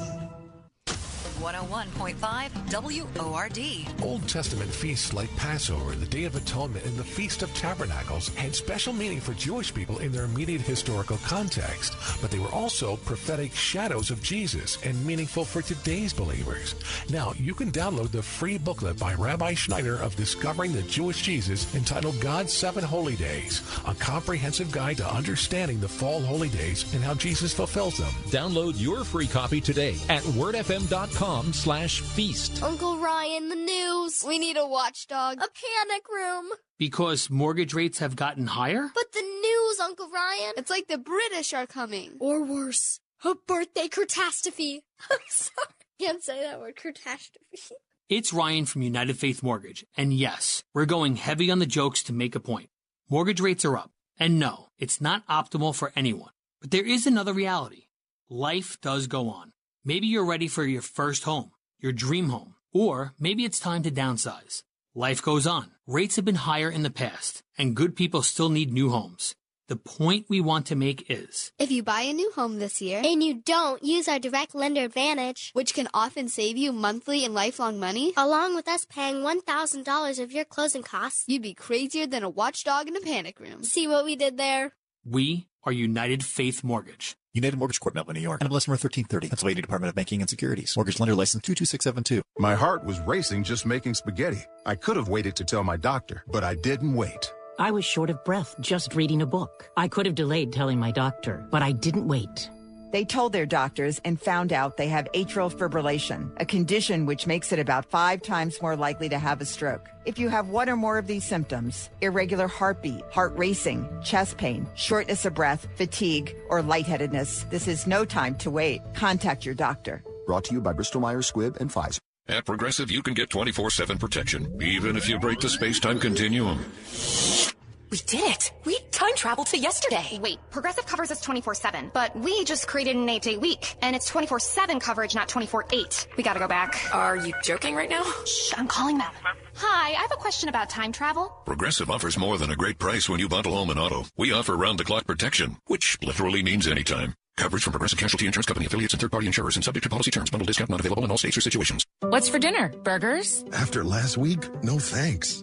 101.5 WORD. Old Testament feasts like Passover, the Day of Atonement, and the Feast of Tabernacles had special meaning for Jewish people in their immediate historical context, but they were also prophetic shadows of Jesus and meaningful for today's believers. Now, you can download the free booklet by Rabbi Schneider of Discovering the Jewish Jesus entitled God's Seven Holy Days, a comprehensive guide to understanding the fall holy days and how Jesus fulfills them. Download your free copy today at wordfm.com com slash feast. Uncle Ryan, the news. We need a watchdog. A panic room. Because mortgage rates have gotten higher? But the news, Uncle Ryan. It's like the British are coming. Or worse, a birthday catastrophe. I'm sorry. Can't say that word, catastrophe. It's Ryan from United Faith Mortgage, and yes, we're going heavy on the jokes to make a point. Mortgage rates are up, and no, it's not optimal for anyone. But there is another reality. Life does go on. Maybe you're ready for your first home, your dream home, or maybe it's time to downsize. Life goes on. Rates have been higher in the past, and good people still need new homes. The point we want to make is If you buy a new home this year and you don't use our direct lender advantage, which can often save you monthly and lifelong money, along with us paying $1,000 of your closing costs, you'd be crazier than a watchdog in a panic room. See what we did there? We are United Faith Mortgage. United Mortgage Corp, Melville, New York. NMLS number 1330. Pennsylvania Department of Banking and Securities. Mortgage lender license 22672. My heart was racing just making spaghetti. I could have waited to tell my doctor, but I didn't wait. I was short of breath just reading a book. I could have delayed telling my doctor, but I didn't wait. They told their doctors and found out they have atrial fibrillation, a condition which makes it about five times more likely to have a stroke. If you have one or more of these symptoms, irregular heartbeat, heart racing, chest pain, shortness of breath, fatigue, or lightheadedness, this is no time to wait. Contact your doctor. Brought to you by Bristol Myers Squibb and Pfizer. At Progressive, you can get 24 7 protection, even if you break the space time continuum. We did it! We time traveled to yesterday! Wait, Progressive covers us 24 7, but we just created an 8 day week, and it's 24 7 coverage, not 24 8. We gotta go back. Are you joking right now? Shh, I'm calling them. Hi, I have a question about time travel. Progressive offers more than a great price when you bundle home and auto. We offer round the clock protection, which literally means anytime. Coverage from Progressive Casualty Insurance Company affiliates and third party insurers and subject to policy terms. Bundle discount not available in all states or situations. What's for dinner? Burgers? After last week, no thanks.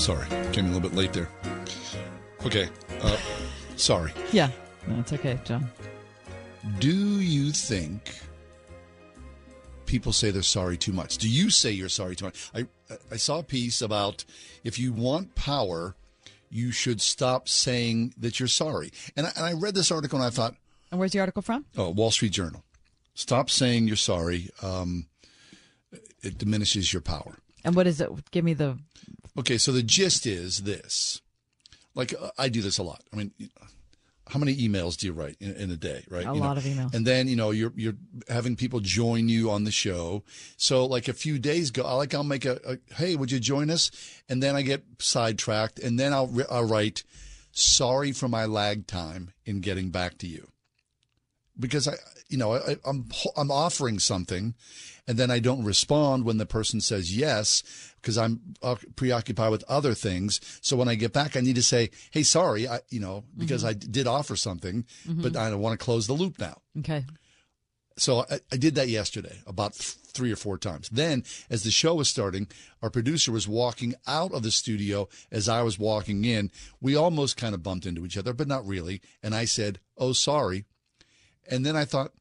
Sorry. Came in a little bit late there. Okay. Uh, sorry. Yeah, that's okay, John. Do you think people say they're sorry too much? Do you say you're sorry too much? I I saw a piece about if you want power, you should stop saying that you're sorry. And I, and I read this article and I thought, And where's the article from? oh, Wall Street Journal. Stop saying you're sorry. Um, it diminishes your power. And what is it? Give me the. Okay, so the gist is this. Like I do this a lot. I mean, how many emails do you write in, in a day, right? A You know, lot of emails. And then you know you're you're having people join you on the show. So like a few days ago, I like I'll make a, a hey, would you join us? And then I get sidetracked, and then I'll I'll write, sorry for my lag time in getting back to you, because I you know I, I'm I'm offering something, and then I don't respond when the person says yes because I'm uh, preoccupied with other things. So when I get back, I need to say, "Hey, sorry, I you know because Mhm. I did offer something, Mhm. but I want to close the loop now." Okay. So I, I did that yesterday about th- three or four times. Then, as the show was starting, our producer was walking out of the studio as I was walking in. We almost kind of bumped into each other, but not really. And I said, "Oh, sorry," and then I thought.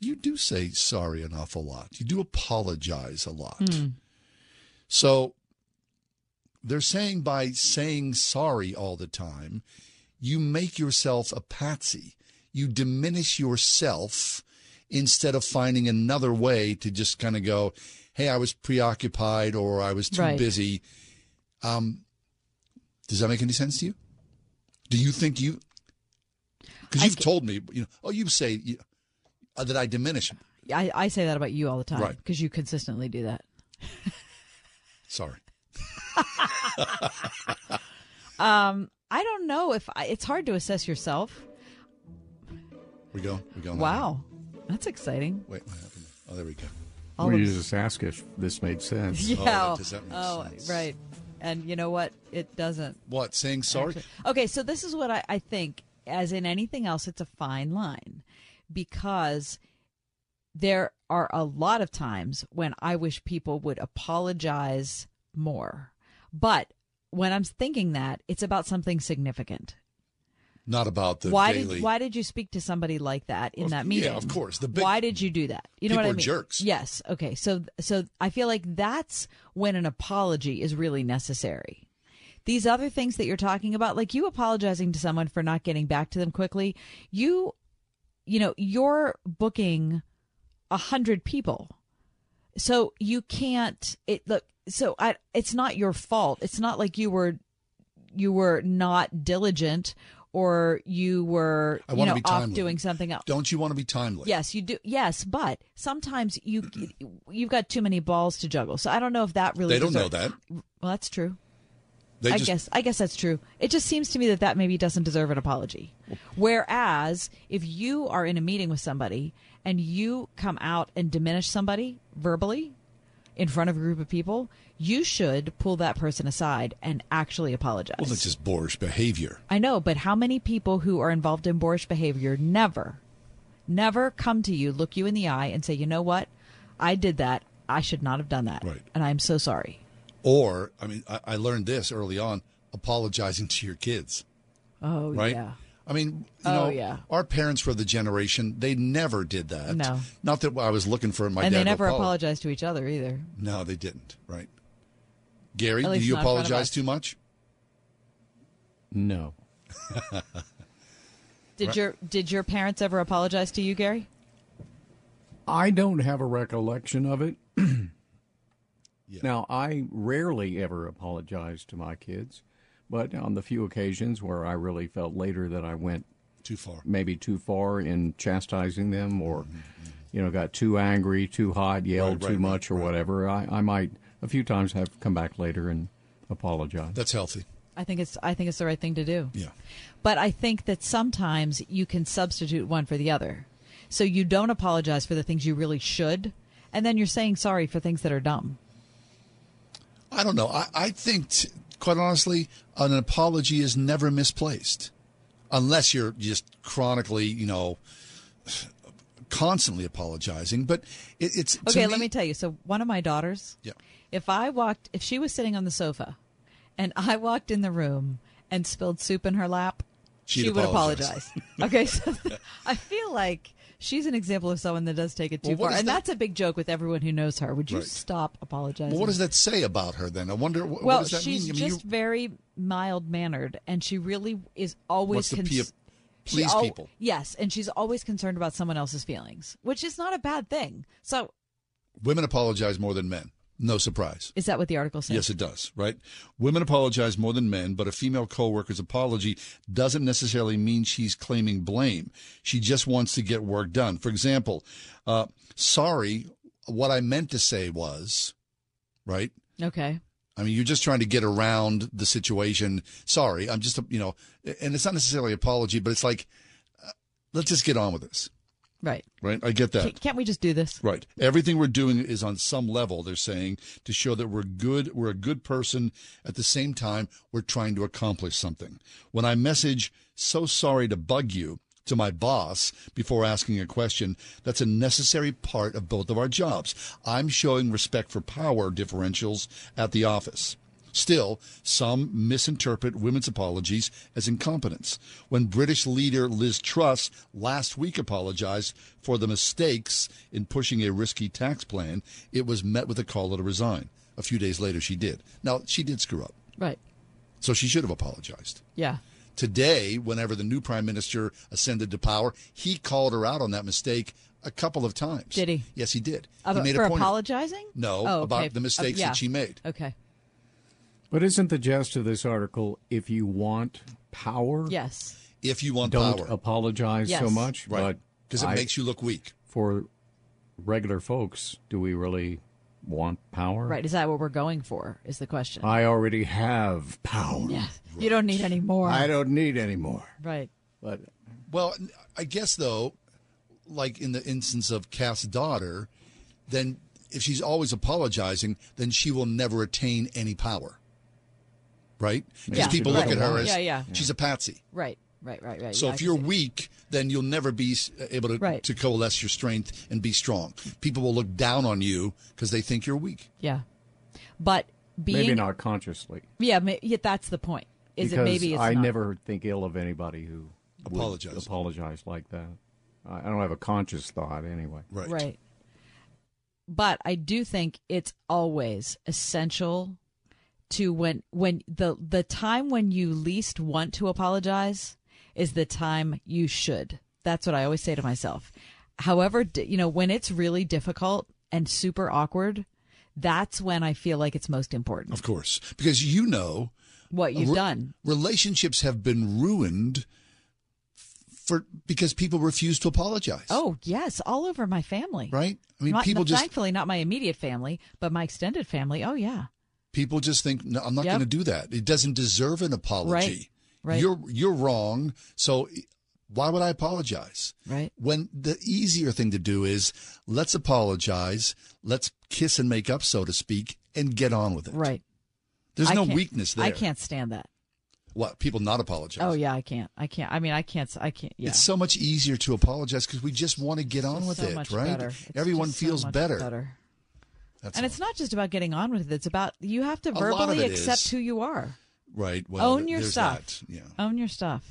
You do say sorry an awful lot. You do apologize a lot. Hmm. So they're saying by saying sorry all the time, you make yourself a patsy. You diminish yourself instead of finding another way to just kind of go, hey, I was preoccupied or I was too Right. busy. Um, does that make any sense to you? Do you think you, because you've told me, you know, oh, you say you, uh, that I diminish. I, I say that about you all the time Right. because you consistently do that. Sorry. Um, I don't know if I, it's hard to assess yourself. We go. We go. now. Wow, that's exciting. Wait, what happened? Oh, there we go. All we of- just ask if this made sense. Yeah. does that make oh, right. And you know what? It doesn't. What saying sorry? Actually- Okay, so this is what I, I think. As in anything else, it's a fine line because there are a lot of times when I wish people would apologize more. But when I'm thinking that, it's about something significant. Not about the why daily. did why did you speak to somebody like that in that meeting? yeah, of course. The big- why did you do that? You know People what I mean? jerks. Yes. Okay. So so I feel like that's when an apology is really necessary. These other things that you're talking about, like you apologizing to someone for not getting back to them quickly, you you know, you're booking a hundred people. So you can't it look so I it's not your fault. It's not like you were you were not diligent or you were I you know off timely. doing something else. Don't you want to be timely? Yes, you do. Yes, but sometimes you you've got too many balls to juggle. So I don't know if that really They don't know that. Well, that's true. They I just- guess I guess that's true. It just seems to me that that maybe doesn't deserve an apology. Whereas if you are in a meeting with somebody and you come out and diminish somebody verbally in front of a group of people, you should pull that person aside and actually apologize. Well, that's just boorish behavior. I know, but how many people who are involved in boorish behavior never, never come to you, look you in the eye, and say, you know what? I did that. I should not have done that. Right. And I'm so sorry. Or, I mean, I, I learned this early on: apologizing to your kids. Oh, right? yeah. I mean, you Oh, know, yeah. our parents were the generation they never did that. No. Not that I was looking for my and dad they never apologize. apologize to each other either. No, they didn't. Right. Gary, do you not in front of apologize too much? No. Did Right. your did your parents ever apologize to you, Gary? I don't have a recollection of it. Now, I rarely ever apologize to my kids, but on the few occasions where I really felt later that I went too far, maybe too far in chastising them, mm-hmm, or mm-hmm. you know, got too angry, too hot, yelled Right, too right, much, or whatever, I, I might a few times have come back later and apologize. That's healthy. I think it's I think it's the right thing to do. Yeah. But I think that sometimes you can substitute one for the other. So you don't apologize for the things you really should, and then you're saying sorry for things that are dumb. I don't know. I, I think, t- quite honestly, an apology is never misplaced, unless you're just chronically, you know, constantly apologizing. But it, it's Okay, let me tell you. So one of my daughters, Yeah. if I walked, if she was sitting on the sofa, and I walked in the room and spilled soup in her lap, She'd she would apologize. apologize. okay, so I feel like she's an example of someone that does take it too Well, far, and that- that's a big joke with everyone who knows her. Would you Right. stop apologizing? Well, what does that say about her then? I wonder. wh- well, what does that she's mean? I mean, just very mild mannered, and she really is always Wants to cons- pe- she please al- people. Yes, and she's always concerned about someone else's feelings, which is not a bad thing. So, women apologize more than men. No surprise. is that what the article says? Yes, it does, right? Women apologize more than men, but a female coworker's apology doesn't necessarily mean she's claiming blame. She just wants to get work done. For example, uh, sorry, what I meant to say was, right? Okay. I mean, you're just trying to get around the situation. Sorry, I'm just, you know, and it's not necessarily apology, but it's like, uh, let's just get on with this, Right. right? I get that. Can't- we just do this? Right. Everything we're doing is on some level, they're saying, to show that we're good, we're a good person. At the same time, we're trying to accomplish something. When I message, so sorry to bug you, to my boss before asking a question, that's a necessary part of both of our jobs. I'm showing respect for power differentials at the office. Still, some misinterpret women's apologies as incompetence. When British leader Liz Truss last week apologized for the mistakes in pushing a risky tax plan, it was met with a call to resign. A few days later, she did. Now, she did screw up, Right. so she should have apologized. Yeah. Today, whenever the new prime minister ascended to power, he called her out on that mistake a couple of times. Did he? Yes, he did. he made for a point. apologizing? No, Oh, about the mistakes Uh, yeah. that she made. Okay. But isn't the gist of this article if you want power? Yes. If you want power. don't power. apologize so much. Right. But 'Cause it I- makes you look weak. For regular folks, do we really want power? Right. Is that what we're going for? Is the question. I already have power. yeah. You don't need any more. I don't need any more. Right. But Well, I guess though, like in the instance of Kath's daughter, then if she's always apologizing, then she will never attain any power. Right? Because Yeah, people right. look at her as Yeah, yeah. she's a patsy. Right. Right, right, right. So Yeah, if you're see. weak, then you'll never be uh, able to, Right. to coalesce your strength and be strong. People will look down on you because they think you're weak. Yeah. But being maybe not consciously. Yeah, ma- yeah, that's the point. Is because it maybe it's I not. never think ill of anybody who would Apologize. apologize like that. I I don't have a conscious thought anyway. Right. Right. But I do think it's always essential to when when the the time when you least want to apologize is the time you should. That's what I always say to myself. However, you know, when it's really difficult and super awkward, that's when I feel like it's most important. Of course, because you know What you've re- done. Relationships have been ruined for because people refuse to apologize. Oh yes, all over my family. Right? I mean, Not- people just thankfully not my immediate family, but my extended family. Oh yeah. People just think no, I'm not Yep. going to do that. It doesn't deserve an apology. Right, right. You're you're wrong. So why would I apologize? Right. When the easier thing to do is let's apologize, let's kiss and make up, so to speak, and get on with it. Right. There's I no weakness there. I can't stand that. What people not apologize? Oh yeah, I can't. I can't. I mean, I can't. I can't. Yeah. It's so much easier to apologize because we just want to get on with so it, right? better. It's Everyone so feels much better. better. That's and it's not just about getting on with it. It's about you have to A lot of verbally accept is. who you are. right. Well, Own your stuff. that, Yeah. Own your stuff.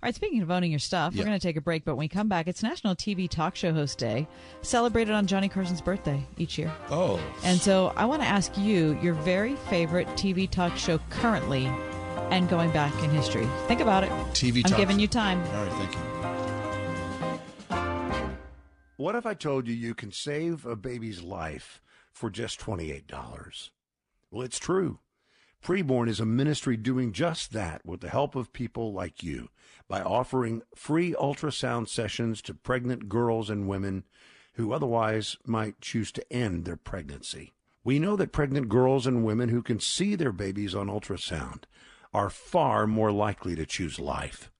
All right, speaking of owning your stuff, Yeah. we're going to take a break, but when we come back, it's National TV Talk Show Host Day, celebrated on Johnny Carson's birthday each year. Oh. And so I want to ask you your very favorite TV talk show currently and going back in history. Think about it. TV I'm talk giving you time. All right. Thank you. What if I told you you can save a baby's life for just $28? Well, it's true. Preborn is a ministry doing just that with the help of people like you by offering free ultrasound sessions to pregnant girls and women who otherwise might choose to end their pregnancy. We know that pregnant girls and women who can see their babies on ultrasound are far more likely to choose life.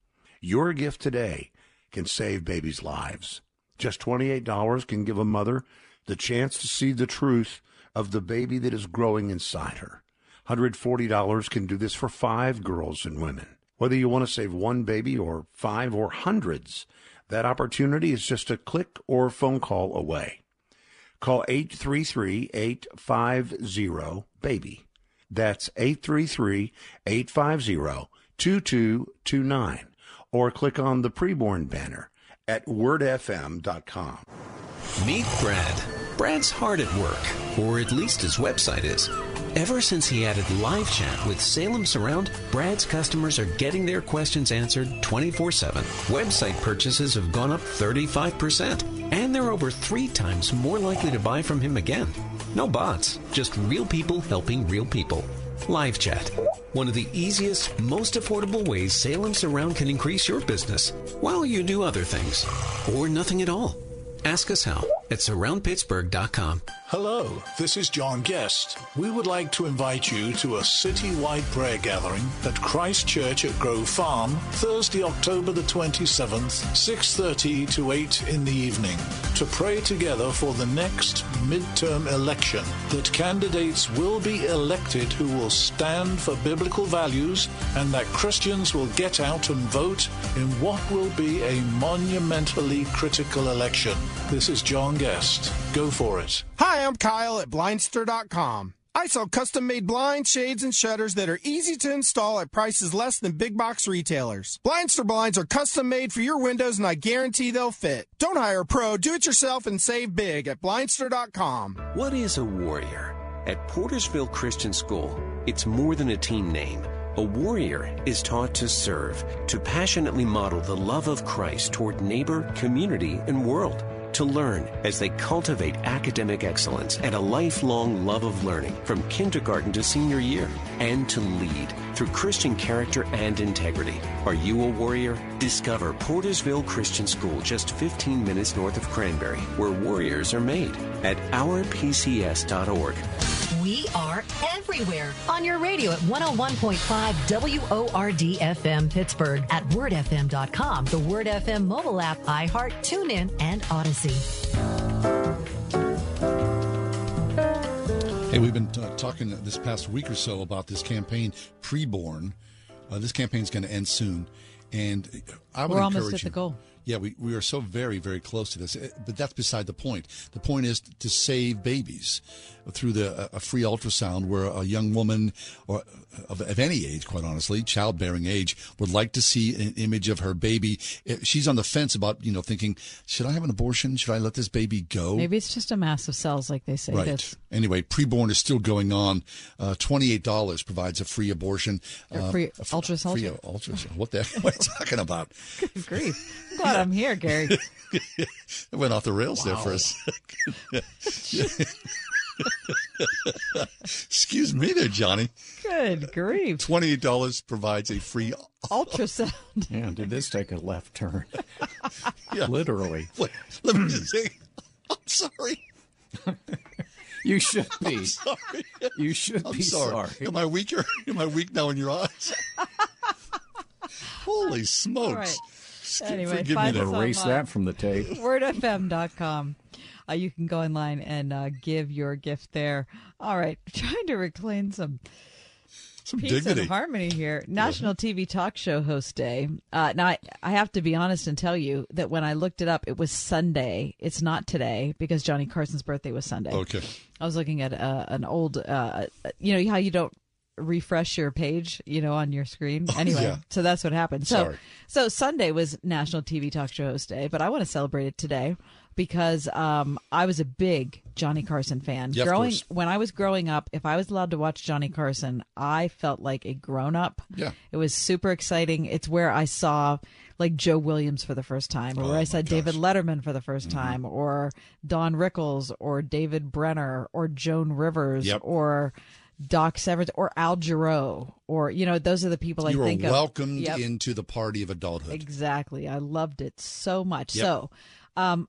Your gift today can save babies' lives. Just $28 can give a mother the chance to see the truth of the baby that is growing inside her. $140 can do this for five girls and women. Whether you want to save one baby or five or hundreds, that opportunity is just a click or phone call away. Call 833-850-BABY. That's 833-850-2229. Or click on the preborn banner at wordfm.com. Meet Brad. Brad's hard at work, or at least his website is. Ever since he added live chat with Salem Surround, Brad's customers are getting their questions answered 24 7. Website purchases have gone up 35%, and they're over three times more likely to buy from him again. No bots, just real people helping real people. Live chat. One of the easiest, most affordable ways Salem Surround can increase your business while you do other things. Or nothing at all. Ask us how at surroundpittsburgh.com. Hello, this is John Guest. We would like to invite you to a city-wide prayer gathering at Christ Church at Grove Farm, Thursday, October the 27th, 6:30 to 8 in the evening, to pray together for the next midterm election that candidates will be elected who will stand for biblical values and that Christians will get out and vote in what will be a monumentally critical election. This is John Guest. Go for it. Hi, I'm Kyle at Blindster.com. I sell custom made blinds, shades, and shutters that are easy to install at prices less than big box retailers. Blindster blinds are custom made for your windows and I guarantee they'll fit. Don't hire a pro, do it yourself and save big at Blindster.com. What is a warrior? At Portersville Christian School, it's more than a team name. A warrior is taught to serve, to passionately model the love of Christ toward neighbor, community, and world. To learn as they cultivate academic excellence and a lifelong love of learning from kindergarten to senior year. And to lead through Christian character and integrity. Are you a warrior? Discover Portersville Christian School just 15 minutes north of Cranberry, where warriors are made at ourpcs.org. We are everywhere on your radio at 101.5 WORD FM Pittsburgh, at wordfm.com, the Word FM mobile app, iHeart, TuneIn, and Audacy. Hey, we've been uh, talking this past week or so about this campaign, Preborn. Uh, this campaign's going to end soon. And I would We're almost encourage at the you- goal. Yeah, we, we are so very, very close to this. Eh, But that's beside the point. The point is to save babies through the a free ultrasound where a young woman or of, of any age, quite honestly, childbearing age, would like to see an image of her baby. Eh, She's on the fence about, you know, thinking, should I have an abortion? Should I let this baby go? Maybe it's just a mass of cells, like they say Right. it is. Anyway, preborn is still going on. Uh, Twenty-eight dollars provides a free abortion. Or Uh, free a f- ultrasound? Free ultrasound. What the heck are I talking about? Good grief. I'm glad I'm here, Gary. I went off the rails there for Wow. a second. Excuse me there, Johnny. Good grief. Twenty-eight dollars provides a free Ultrasound. Yeah, did this take a left turn? Yeah. Literally. Wait, let me just say, I'm sorry. You should be. I'm sorry. You should I'm be sorry. sorry. Am I weaker? Am I weak now in your eyes? Holy smokes! All right. Excuse- Anyway, forgive me find there. us Erase online. that from the tape. wordfm.com. Uh, you can go online and uh, give your gift there. All right, trying to reclaim some Some peace dignity. and harmony here. National TV Talk Show Host Day. Uh, now, I, I have to be honest and tell you that when I looked it up, it was Sunday. It's not today because Johnny Carson's birthday was Sunday. Okay. I was looking at uh, an old, uh, you know, how you don't refresh your page, you know, on your screen. Anyway, yeah. so that's what happened. So, Sorry. so Sunday was National TV Talk Show Host Day, but I want to celebrate it today because um, I was a big Johnny Carson fan. Yeah, growing when I was growing up, if I was allowed to watch Johnny Carson, I felt like a grown up. Yeah. It was super exciting. It's where I saw like Joe Williams for the first time, or Oh, where I saw David Letterman for the 1st time, or Don Rickles, or David Brenner, or Joan Rivers, Yep. or Doc Severs, or Al Jarreau, or you know, those are the people you I were think of. welcomed Yep. into the party of adulthood. Exactly. I loved it so much. Yep. So, um,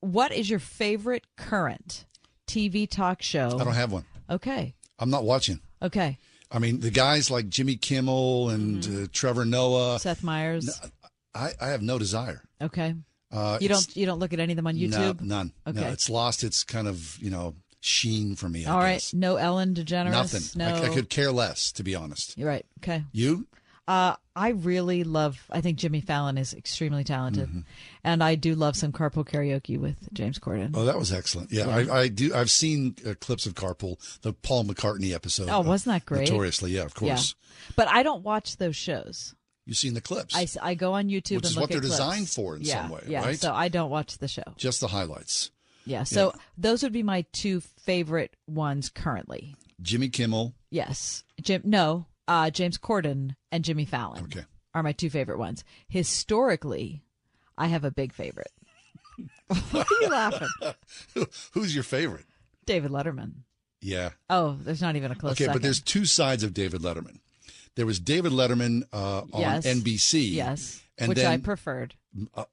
what is your favorite current TV talk show? I don't have one. Okay. I'm not watching. Okay. I mean, the guys like Jimmy Kimmel and Mm-hmm. uh, Trevor Noah. Seth Meyers. I, I have no desire. Okay. Uh, you don't you don't look at any of them on YouTube? No, none. No, Okay. it's lost its kind of you know sheen for me. I All right. guess. No Ellen DeGeneres. Nothing. No. I, I could care less, to be honest. You're right. Okay. You? Uh, I really love. I think Jimmy Fallon is extremely talented, Mm-hmm. and I do love some carpool karaoke with James Corden. Oh, that was excellent. Yeah, Yeah. I, I do. I've seen uh, clips of Carpool, the Paul McCartney episode. Oh, wasn't that great? Notoriously, yeah, of course. Yeah. But I don't watch those shows. You've seen the clips, I, I go on YouTube Which and is what they're clips. designed for in yeah, some way, yeah. right? So I don't watch the show. just the highlights. Yeah. So those would be my two favorite ones currently. Jimmy Kimmel. Yes. Jim. No. Uh, James Corden and Jimmy Fallon. Okay. Are my two favorite ones. Historically, I have a big favorite. what are you laughing? Who's your favorite? David Letterman. Yeah. Oh, there's not even a close okay, second. but there's two sides of David Letterman. There was David Letterman uh, on Yes. NBC. Yes. and which then I preferred. uh,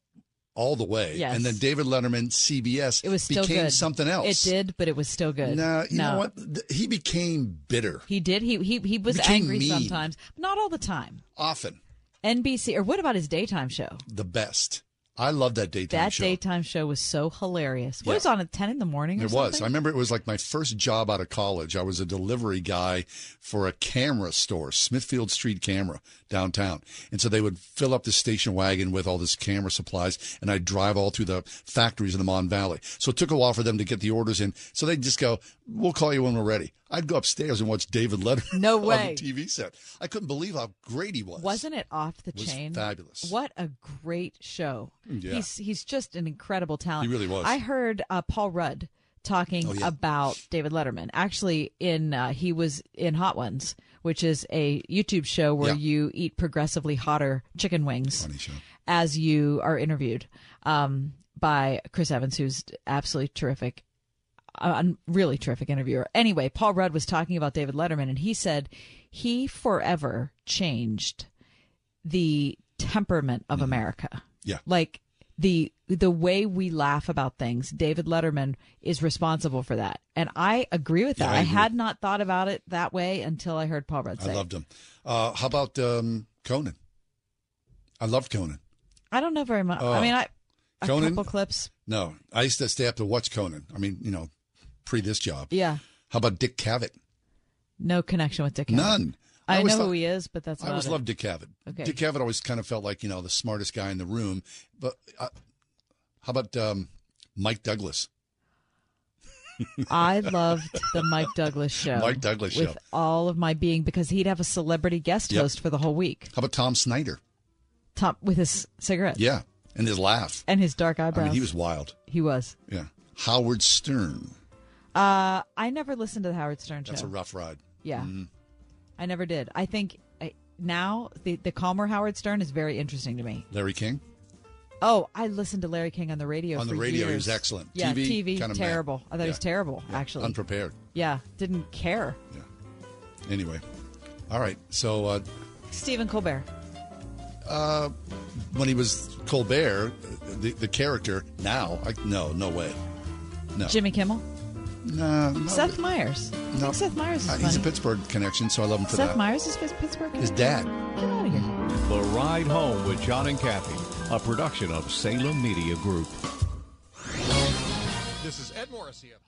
all the way. Yes. And then David Letterman, CBS, It was still became good. something else. It did, but it was still good. Nah, you no. know what? He became bitter He did. He he he was Became angry mean. sometimes, but not all the time. often. NBC or what about his daytime show? The best. I love that daytime show. that show. daytime show was so hilarious. What Yeah. was on at ten in the morning? Or It was. I remember it was like my first job out of college. I was a delivery guy for a camera store, Smithfield Street Camera, downtown. And so they would fill up the station wagon with all this camera supplies, and I'd drive all through the factories in the Mon Valley. So it took a while for them to get the orders in. So they'd just go, We'll call you when we're ready. I'd go upstairs and watch David Letterman No way. on the TV set. I couldn't believe how great he was. Wasn't it off the was chain? fabulous. What a great show. Yeah. He's he's just an incredible talent. He really was. I heard uh, Paul Rudd talking Oh, yeah. about David Letterman. Actually, in uh, he was in Hot Ones, which is a YouTube show where Yeah. you eat progressively hotter chicken wings as you are interviewed um, by Chris Evans, who's absolutely terrific. A really terrific interviewer. Anyway, Paul Rudd was talking about David Letterman, and he said he forever changed the temperament of America. Mm-hmm. Yeah. Like the the way we laugh about things, David Letterman is responsible for that. And I agree with that. Yeah, I I, had not thought about it that way until I heard Paul Rudd say I loved him. Uh, how about um, Conan? I loved Conan. I don't know very much. Oh. I mean, I a Conan? couple clips. No, I used to stay up to watch Conan. I mean, you know, pre this job. Yeah. How about Dick Cavett? No connection with Dick. Cavett. None. I, always know thought- who he is, but that's I always it. loved Dick Cavett. Okay. Dick Cavett always kind of felt like you know the smartest guy in the room. But uh, how about um, Mike Douglas? I loved the Mike Douglas show. Mike Douglas with show. all of my being because he'd have a celebrity guest Yep. host for the whole week. How about Tom Snyder? Tom with his cigarette. Yeah, and his laugh. And his dark eyebrows. I mean, he was wild. He was. Yeah. Howard Stern. Uh, I never listened to the Howard Stern show. That's a rough ride. Yeah. Mhm. I never did. I think I, now the the calmer Howard Stern is very interesting to me. Larry King. Oh, I listened to Larry King on the radio. On the radio, he was excellent. Yeah, TV, TV, terrible. I thought he was Yeah. terrible. Actually, Unprepared. yeah, didn't care. Yeah. Anyway. All right. So uh, Stephen Colbert. uh, when he was Colbert, the, the character, now, I, no, no way. No. Jimmy Kimmel. No, no. Seth Meyers. I No. think Seth Meyers is Uh, he's a Pittsburgh connection, so I love him for Seth that. Seth Meyers is Pittsburgh. His dad. Get out of here. The Ride Home with John and Kathy, a production of Salem Media Group. This is Ed Morrissey of